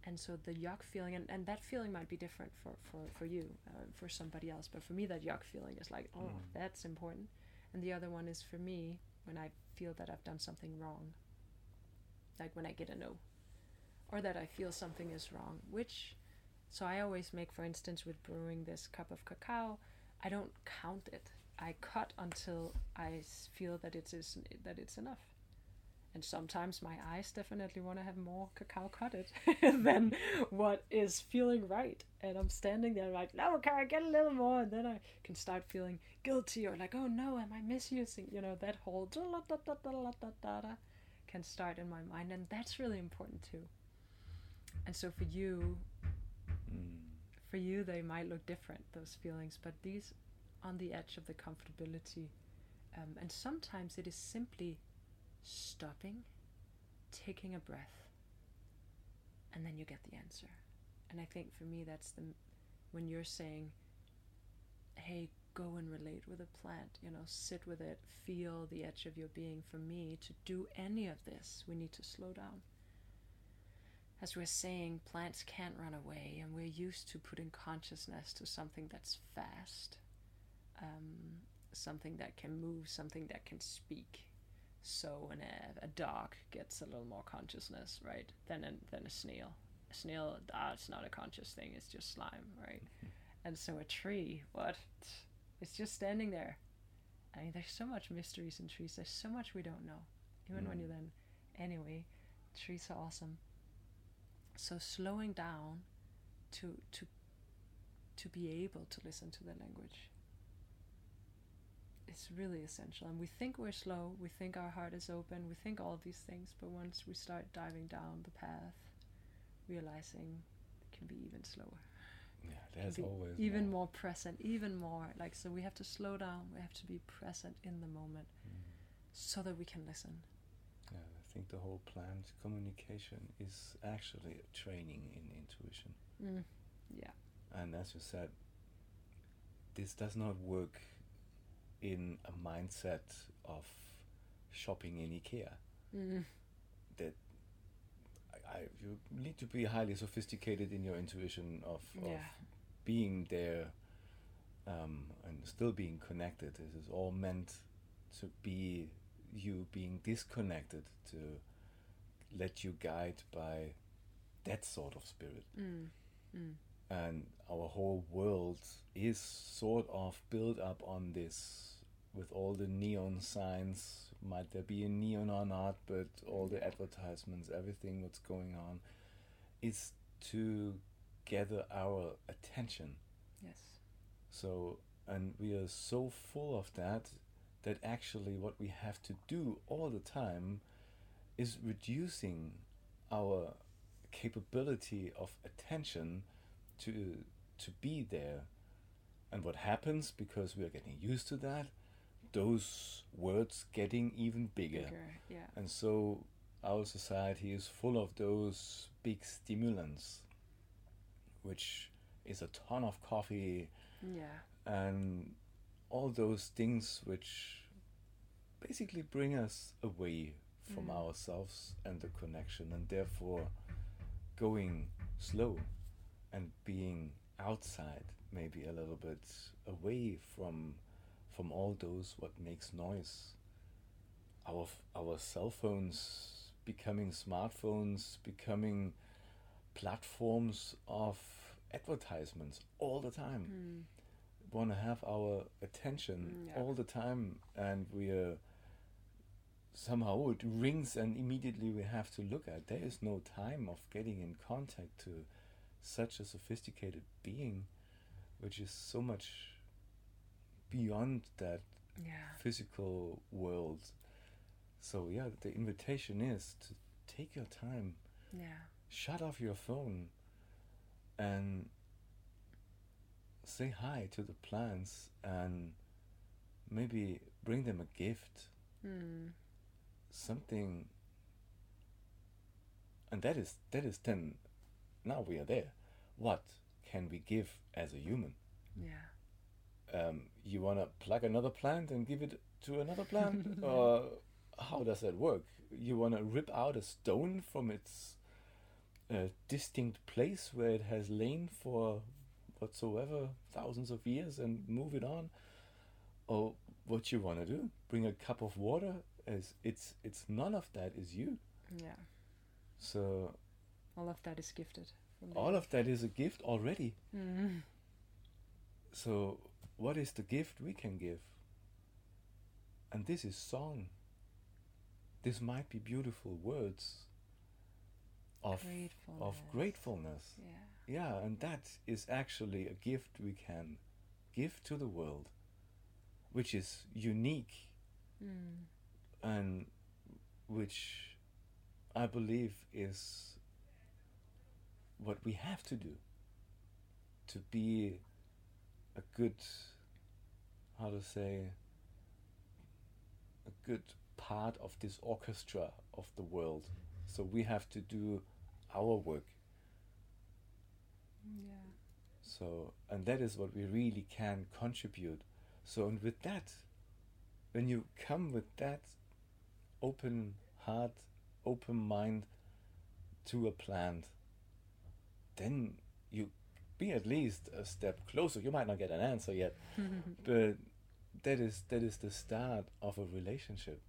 And so the yuck feeling, and, and that feeling might be different for, for, for you, uh, for somebody else, but for me, that yuck feeling is like, oh, Mm. that's important. And the other one is for me when I feel that I've done something wrong like when I get a no. or that I feel something is wrong. Which, so I always make, for instance, with brewing this cup of cacao, I don't count it. I cut until I feel that it is that it's enough. And sometimes my eyes definitely want to have more cacao cutted than what is feeling right. And I'm standing there like, no, can I get a little more? And then I can start feeling guilty or like, oh no, am I misusing? You know, that whole can start in my mind. And that's really important too. And so for you, Mm. for you they might look different those feelings but these on the edge of the comfortability um, and sometimes it is simply stopping taking a breath and then you get the answer and i think for me that's the when you're saying hey go and relate with a plant you know sit with it feel the edge of your being for me to do any of this we need to slow down as we're saying, plants can't run away, and we're used to putting consciousness to something that's fast, um, something that can move, something that can speak. So when a, a dog gets a little more consciousness, right, than a, than a snail. A snail, ah, it's not a conscious thing; it's just slime, right? and so a tree, what? It's just standing there. I mean, there's so much mysteries in trees. There's so much we don't know, even when Mm. you then. Anyway, trees are awesome so slowing down to to to be able to listen to the language is really essential and we think we're slow we think our heart is open we think all these things but once we start diving down the path realizing it can be even slower Yeah, there's always even more present even more like so we have to slow down we have to be present in the moment Mm. so that we can listen Yeah, I think the whole plant communication is actually a training in intuition. mm. yeah And as you said, this does not work in a mindset of shopping in IKEA. mm. That I, you need to be highly sophisticated in your intuition of, of being there um, and still being connected. This is all meant to be you being disconnected to let you guide by that sort of spirit. mm. Mm. And our whole world is sort of built up on this with all the neon signs. Might there be a neon or not, but all the advertisements, everything what's going on is to gather our attention. yes So, and we are so full of that that actually what we have to do all the time is reducing our capability of attention to to be there. And what happens because we are getting used to that, those words getting even bigger. bigger yeah And so our society is full of those big stimulants, which is a ton of coffee yeah and all those things which basically bring us away from Mm. ourselves and the connection, and therefore going slow and being outside, maybe a little bit away from from all those what makes noise. Our our cell phones becoming smartphones, becoming platforms of advertisements all the time mm. want to have our attention Mm, yeah. all the time and we are somehow it rings and immediately we have to look at there is no time of getting in contact to such a sophisticated being which is so much beyond that yeah. physical world. So yeah the invitation is to take your time. Yeah. Shut off your phone and say hi to the plants and maybe bring them a gift. Mm. something. And that is that is then now we are there. What can we give as a human? Yeah um, you want to plug another plant and give it to another plant or how does that work you want to rip out a stone from its uh, distinct place where it has lain for whatsoever thousands of years and move it on or what you want to do bring a cup of water as it's it's none of that is you yeah so All of that is gifted. All of that is a gift already. Mm. So, what is the gift we can give? And this is song. This might be beautiful words of Gratefulness. of gratefulness. Yeah. Yeah, and that is actually a gift we can give to the world, which is unique Mm. and which I believe is what we have to do to be a good, how to say, a good part of this orchestra of the world. So we have to do our work. Yeah. So, and that is what we really can contribute. So, and with that, when you come with that open heart, open mind to a plant, then you be at least a step closer. You might not get an answer yet, but that is that is the start of a relationship.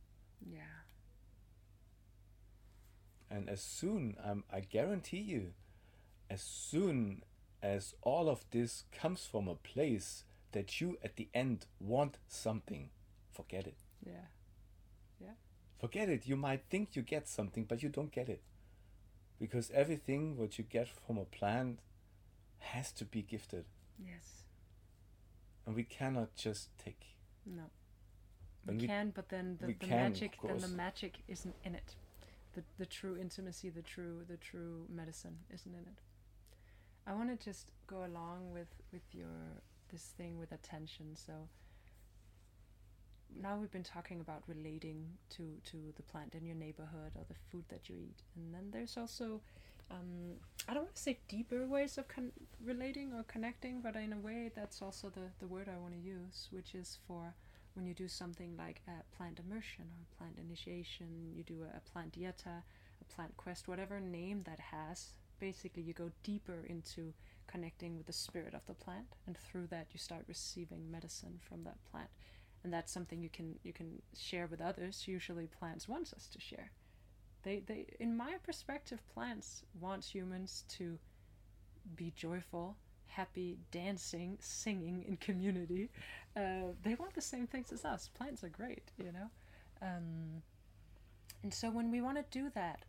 yeah. And as soon, um, I guarantee you, as soon as all of this comes from a place that you at the end want something, forget it. Yeah. Yeah. Forget it. You might think you get something, but you don't get it. Because everything what you get from a plant has to be gifted. Yes. And we cannot just take. No. We, we- can, but then the, the can, magic then the magic isn't in it. The the true intimacy, the true the true medicine isn't in it. I want to just go along with with your this thing with attention. So now we've been talking about relating to to the plant in your neighborhood or the food that you eat, and then there's also um, I don't want to say deeper ways of con- relating or connecting, but in a way that's also the the word I want to use, which is for when you do something like a plant immersion or plant initiation, you do a, a plant dieta, a plant quest, whatever name that has, basically you go deeper into connecting with the spirit of the plant and through that you start receiving medicine from that plant. And that's something you can you can share with others. Usually plants wants us to share. They they in my perspective plants want humans to be joyful, happy, dancing, singing in community uh, they want the same things as us. Plants are great, you know. Um, and so when we want to do that,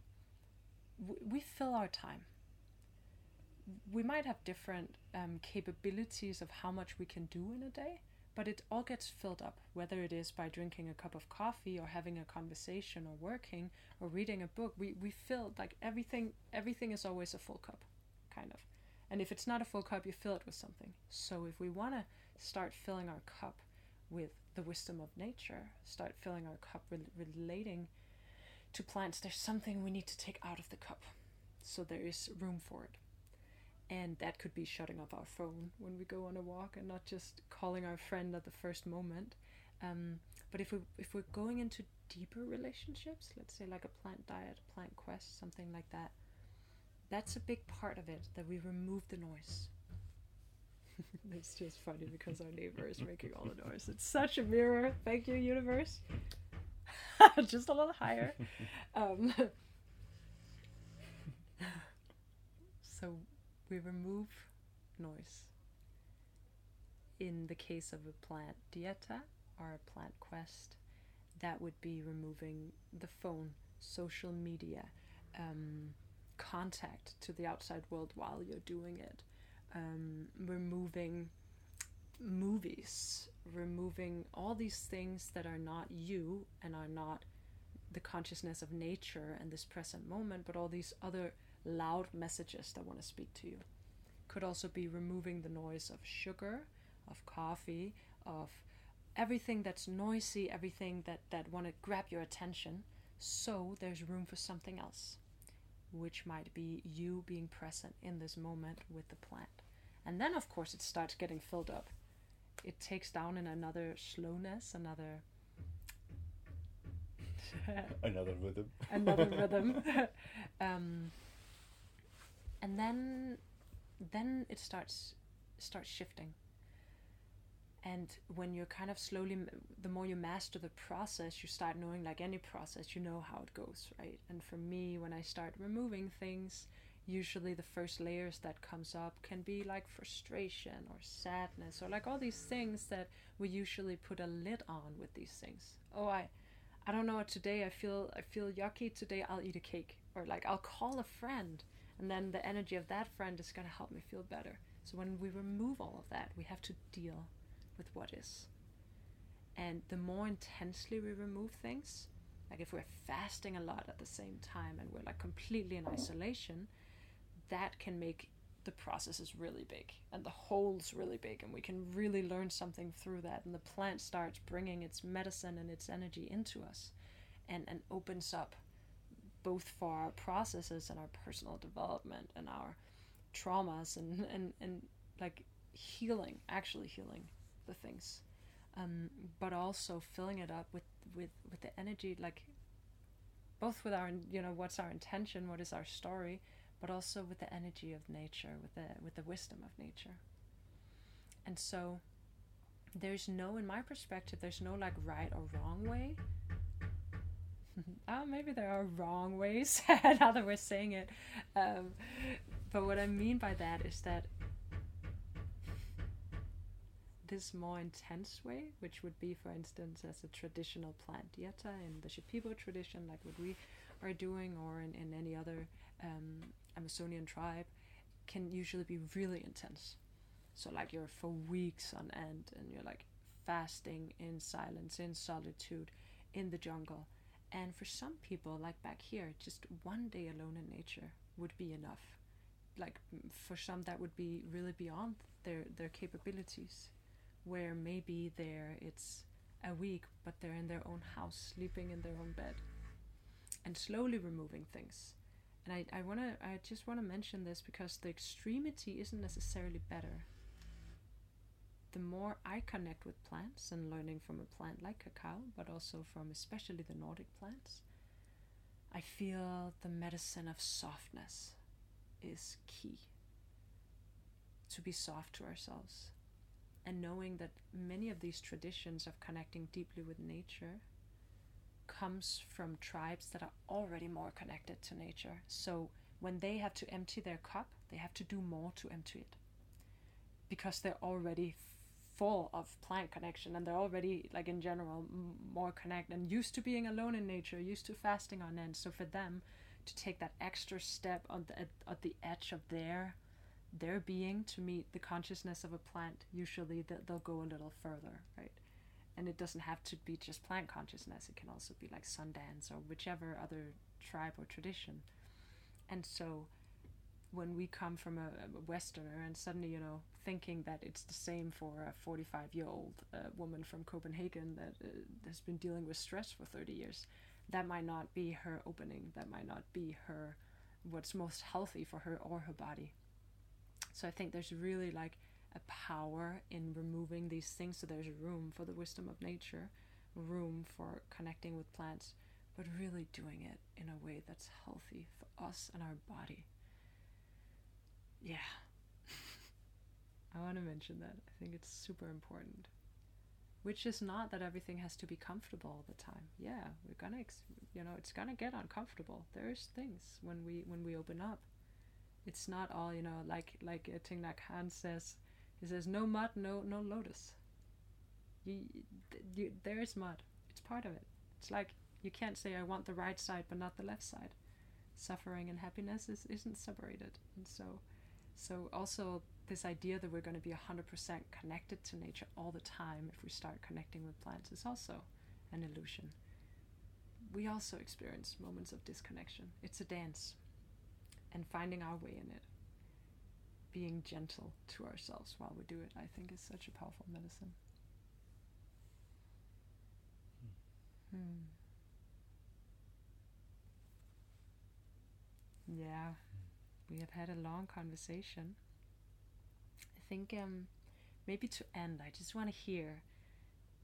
w- we fill our time. We might have different um, capabilities of how much we can do in a day, but it all gets filled up, whether it is by drinking a cup of coffee or having a conversation or working or reading a book. We, we fill like everything. Everything is always a full cup, kind of. And if it's not a full cup, you fill it with something. So if we want to start filling our cup with the wisdom of nature, start filling our cup rel- relating to plants, there's something we need to take out of the cup. So there is room for it. And that could be shutting off our phone when we go on a walk and not just calling our friend at the first moment. Um, but if we if we're going into deeper relationships, let's say like a plant diet, a plant quest, something like that, that's a big part of it that we remove the noise. it's just funny because our neighbor is making all the noise. It's such a mirror. Thank you, universe. just a little higher. Um, so we remove noise. In the case of a plant dieta or a plant quest, that would be removing the phone, social media, um, contact to the outside world while you're doing it, um, removing movies, removing all these things that are not you and are not the consciousness of nature and this present moment, but all these other loud messages that want to speak to you. Could also be removing the noise of sugar, of coffee, of everything that's noisy, everything that, that want to grab your attention, so there's room for something else, which might be you being present in this moment with the plant. And then, of course, it starts getting filled up. It takes down in another slowness, another Another rhythm. another rhythm. um, and then then it starts starts shifting. And when you're kind of slowly, the more you master the process, you start knowing, like any process, you know how it goes, right? And for me, when I start removing things, usually the first layers that comes up can be like frustration or sadness or like all these things that we usually put a lid on with these things. Oh, I I don't know today I feel I feel yucky today I'll eat a cake or like I'll call a friend and then the energy of that friend is going to help me feel better. So when we remove all of that, we have to deal with what is. And the more intensely we remove things, like if we're fasting a lot at the same time and we're like completely in isolation, that can make the processes really big and the holes really big and we can really learn something through that and the plant starts bringing its medicine and its energy into us and and opens up both for our processes and our personal development and our traumas and and, and like healing actually healing the things. Um, but also filling it up with with with the energy like both with our you know what's our intention what is our story but also with the energy of nature with the with the wisdom of nature. And so there's no in my perspective there's no like right or wrong way oh, maybe there are wrong ways now that we're saying it um, but what i mean by that is that this more intense way, which would be, for instance, as a traditional plant dieta in the Shipibo tradition, like what we are doing, or in, in any other um, Amazonian tribe, can usually be really intense. So, like, you're for weeks on end and you're like fasting in silence, in solitude, in the jungle. And for some people, like back here, just one day alone in nature would be enough. Like, for some, that would be really beyond their, their capabilities where maybe there it's a week, but they're in their own house, sleeping in their own bed, and slowly removing things. And I, I wanna I just wanna mention this because the extremity isn't necessarily better. The more I connect with plants and learning from a plant like cacao, but also from especially the Nordic plants, I feel the medicine of softness is key. To be soft to ourselves and knowing that many of these traditions of connecting deeply with nature comes from tribes that are already more connected to nature. So when they have to empty their cup, they have to do more to empty it because they're already full of plant connection and they're already like in general m- more connected and used to being alone in nature used to fasting on end so for them to take that extra step on the at, at the edge of their their being to meet the consciousness of a plant, usually they'll go a little further, right? And it doesn't have to be just plant consciousness, it can also be like Sundance or whichever other tribe or tradition. And so when we come from a, a Westerner and suddenly, you know, thinking that it's the same for a 45 year old uh, woman from Copenhagen that uh, has been dealing with stress for 30 years, that might not be her opening, that might not be her what's most healthy for her or her body so I think there's really like a power in removing these things so there's room for the wisdom of nature, room for connecting with plants, but really doing it in a way that's healthy for us and our body. Yeah. I want to mention that. I think it's super important. Which is not that everything has to be comfortable all the time. Yeah, we're gonna, ex- you know, it's gonna get uncomfortable. There's things when we when we open up it's not all you know like like uh, Thich Nhat Hanh says he says no mud no no lotus you, you there is mud it's part of it it's like you can't say I want the right side but not the left side suffering and happiness is, isn't separated and so so also this idea that we're going to be 100% connected to nature all the time if we start connecting with plants is also an illusion we also experience moments of disconnection it's a dance and finding our way in it. Being gentle to ourselves while we do it, I think, is such a powerful medicine. Hmm. Yeah, we have had a long conversation. I think um, maybe to end, I just want to hear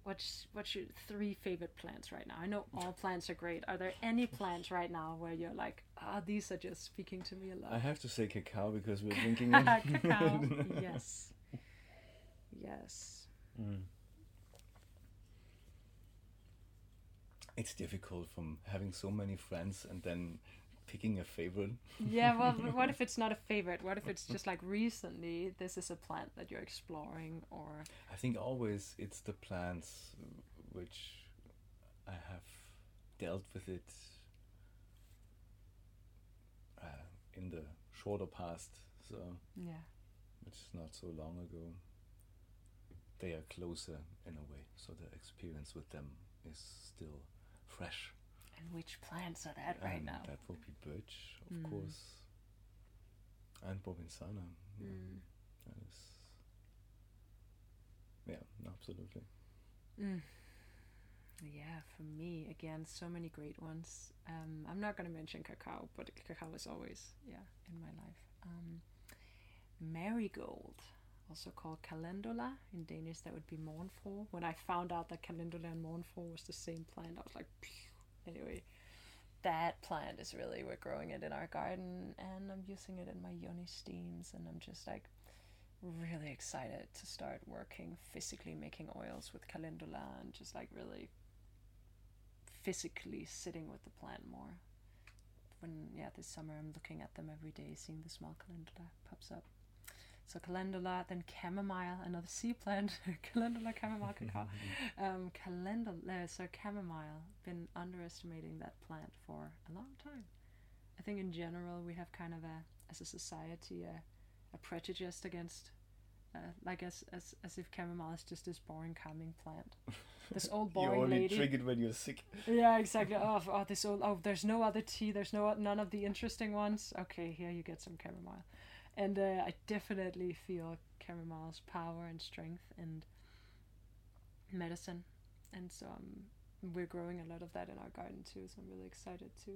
what's what's your three favorite plants right now? I know all plants are great. Are there any plants right now where you're like, ah, oh, these are just speaking to me a lot? I have to say cacao because we're drinking it. cacao, yes, yes. Mm. It's difficult from having so many friends and then picking a favorite. yeah, well, what if it's not a favorite? What if it's just like recently this is a plant that you're exploring, or I think always it's the plants which I have dealt with it uh, in the shorter past, so yeah, which is not so long ago. They are closer in a way, so the experience with them is still fresh. And which plants are that right and now? That would be birch, of Mm. course, and Bobinsana. yeah, Mm. That is, yeah, absolutely. Mm. Yeah, for me again, so many great ones. Um, I'm not gonna mention cacao, but cacao is always yeah in my life. Um, marigold, also called calendula in Danish, that would be morgenfrue. When I found out that calendula and morgenfrue was the same plant, I was like, Phew. Anyway, that plant is really we're growing it in our garden, and I'm using it in my yoni steams, and I'm just like really excited to start working physically making oils with calendula and just like really physically sitting with the plant more. When yeah this summer i'm looking at them every day seeing the small calendula pops up so calendula then chamomile another sea plant. Calendula chamomile cacao. Um calendula so chamomile been underestimating that plant for a long time. I think in general we have kind of a as a society a a prejudice against uh, like as, as as if chamomile is just this boring calming plant. This old boring only lady. triggered when you're sick. yeah exactly. Oh, oh this old oh there's no other tea there's no none of the interesting ones. Okay here you get some chamomile and uh, i definitely feel chamomile's power and strength and medicine. And so um, we're growing a lot of that in our garden too so i'm really excited to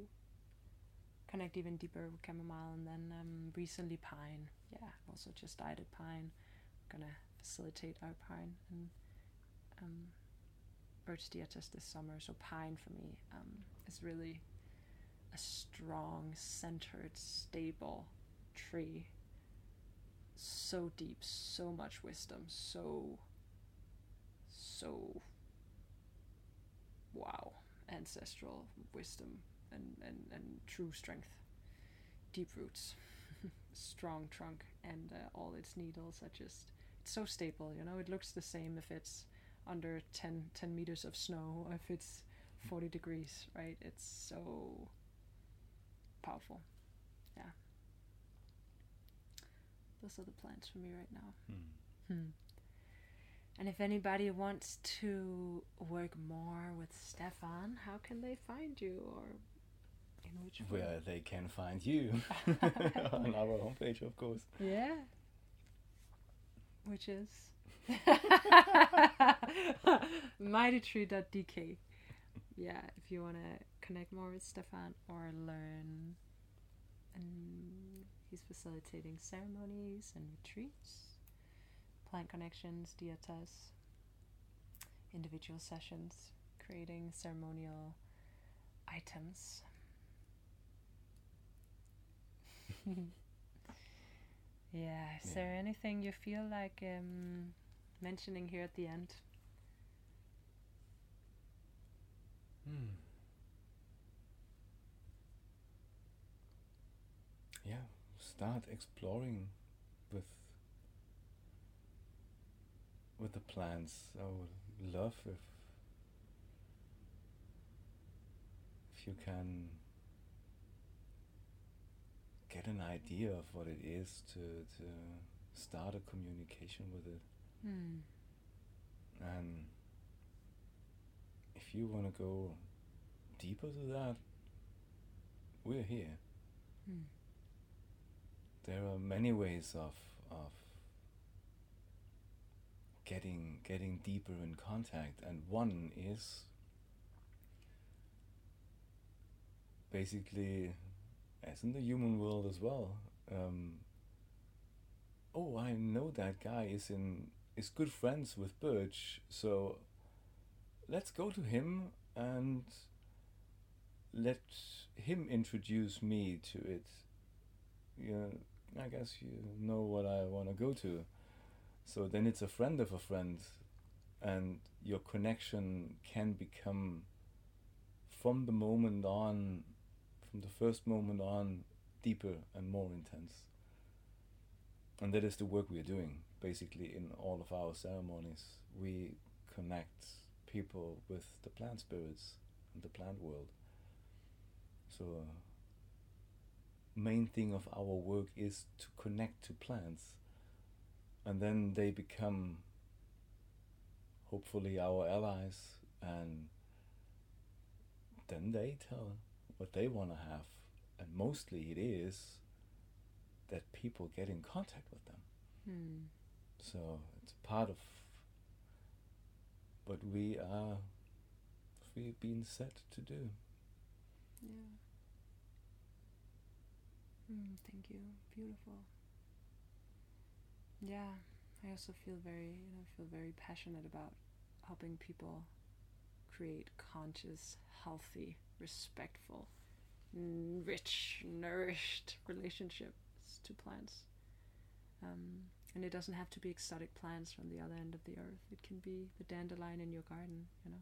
connect even deeper with chamomile and then um, recently pine. Yeah also just added pine. I'm gonna facilitate our pine and um, birch dietas this summer. So pine for me um, is really a strong centered stable tree so deep so much wisdom so so wow ancestral wisdom and, and, and true strength deep roots strong trunk and uh, all its needles are just it's so stable you know? It looks the same if it's under 10, 10 meters of snow if it's 40 degrees right? It's so powerful yeah those are the plants for me right now Hmm. Hmm. And if anybody wants to work more with Stephan, how can they find you or in which? Where they can find you on our homepage, of course. Yeah. Which is mightytree.dk. Yeah, if you want to connect more with Stephan or learn. And he's facilitating ceremonies and retreats, plant connections, dietas, individual sessions, creating ceremonial items. yeah, is Yeah. there anything you feel like um, mentioning here at the end? Hmm. Yeah, start exploring with with the plants. I would love if if you can get an idea of what it is to to start a communication with it Hmm. and if you want to go deeper to that, we're here. Hmm. There are many ways of of getting getting deeper in contact, and one is basically, as in the human world as well. Um, oh, I know that guy is in is good friends with Birch, so let's go to him and let him introduce me to it. You, I guess you know what I want to go to. So then it's a friend of a friend, and your connection can become from the moment on from the first moment on deeper and more intense. And that is the work we are doing, basically, in all of our ceremonies. We connect people with the plant spirits and the plant world. So, uh, main thing of our work is to connect to plants, and then they become hopefully our allies, and then they tell what they want to have, and mostly it is that people get in contact with them. Hmm. So it's part of what we are we've been set to do. Yeah. Mm, thank you. Beautiful. Yeah, I also feel very, you know, feel very passionate about helping people create conscious, healthy, respectful, rich, nourished relationships to plants. Um, and it doesn't have to be exotic plants from the other end of the earth. It can be the dandelion in your garden, you know,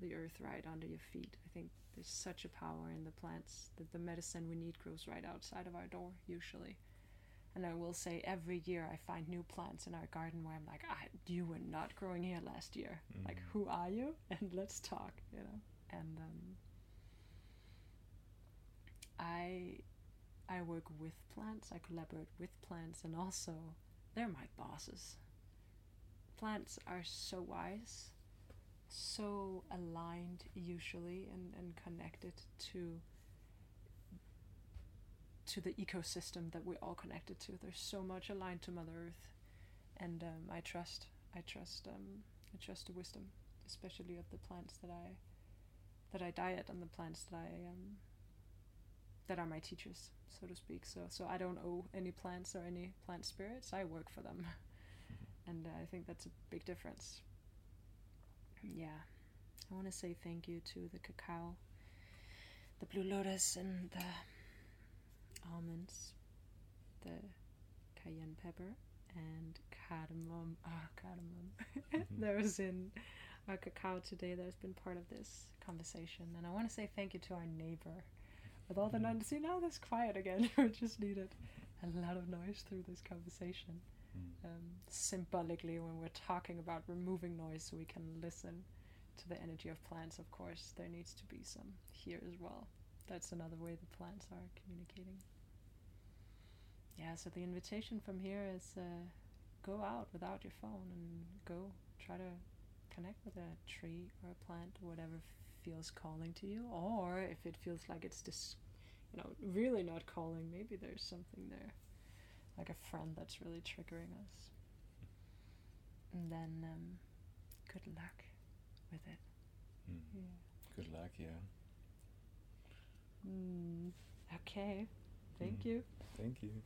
the earth right under your feet. I think there's such a power in the plants that the medicine we need grows right outside of our door, usually. And I will say every year I find new plants in our garden where I'm like, ah, you were not growing here last year. Like, Mhm. who are you? And let's talk, you know. And um, I I work with plants. I collaborate with plants, and also they're my bosses. Plants are so wise, so aligned usually, and, and connected to to the ecosystem that we're all connected to. They're so much aligned to Mother Earth, and um, I trust. I trust. Um, I trust the wisdom, especially of the plants that I that I diet and the plants that I um, that are my teachers, so to speak. So so I don't owe any plants or any plant spirits. I work for them, and uh, I think that's a big difference. Yeah, I want to say thank you to the cacao, the blue lotus, and the almonds, the cayenne pepper, and cardamom. Ah, cardamom. Mhm. that was in our cacao today. That has been part of this conversation, and I want to say thank you to our neighbor. With all the Mhm. noise, see now that's quiet again. we just needed a lot of noise through this conversation. Mm. Um, symbolically, when we're talking about removing noise, so we can listen to the energy of plants. Of course, there needs to be some here as well. That's another way the plants are communicating. Yeah, so the invitation from here is uh, go out without your phone and go try to connect with a tree or a plant whatever feels calling to you. Or if it feels like it's just, you know, really not calling, maybe there's something there, like a friend that's really triggering us. And then um, good luck with it. Mm. Yeah. Good luck, yeah. Mm, okay. Thank Mm. you. Thank you.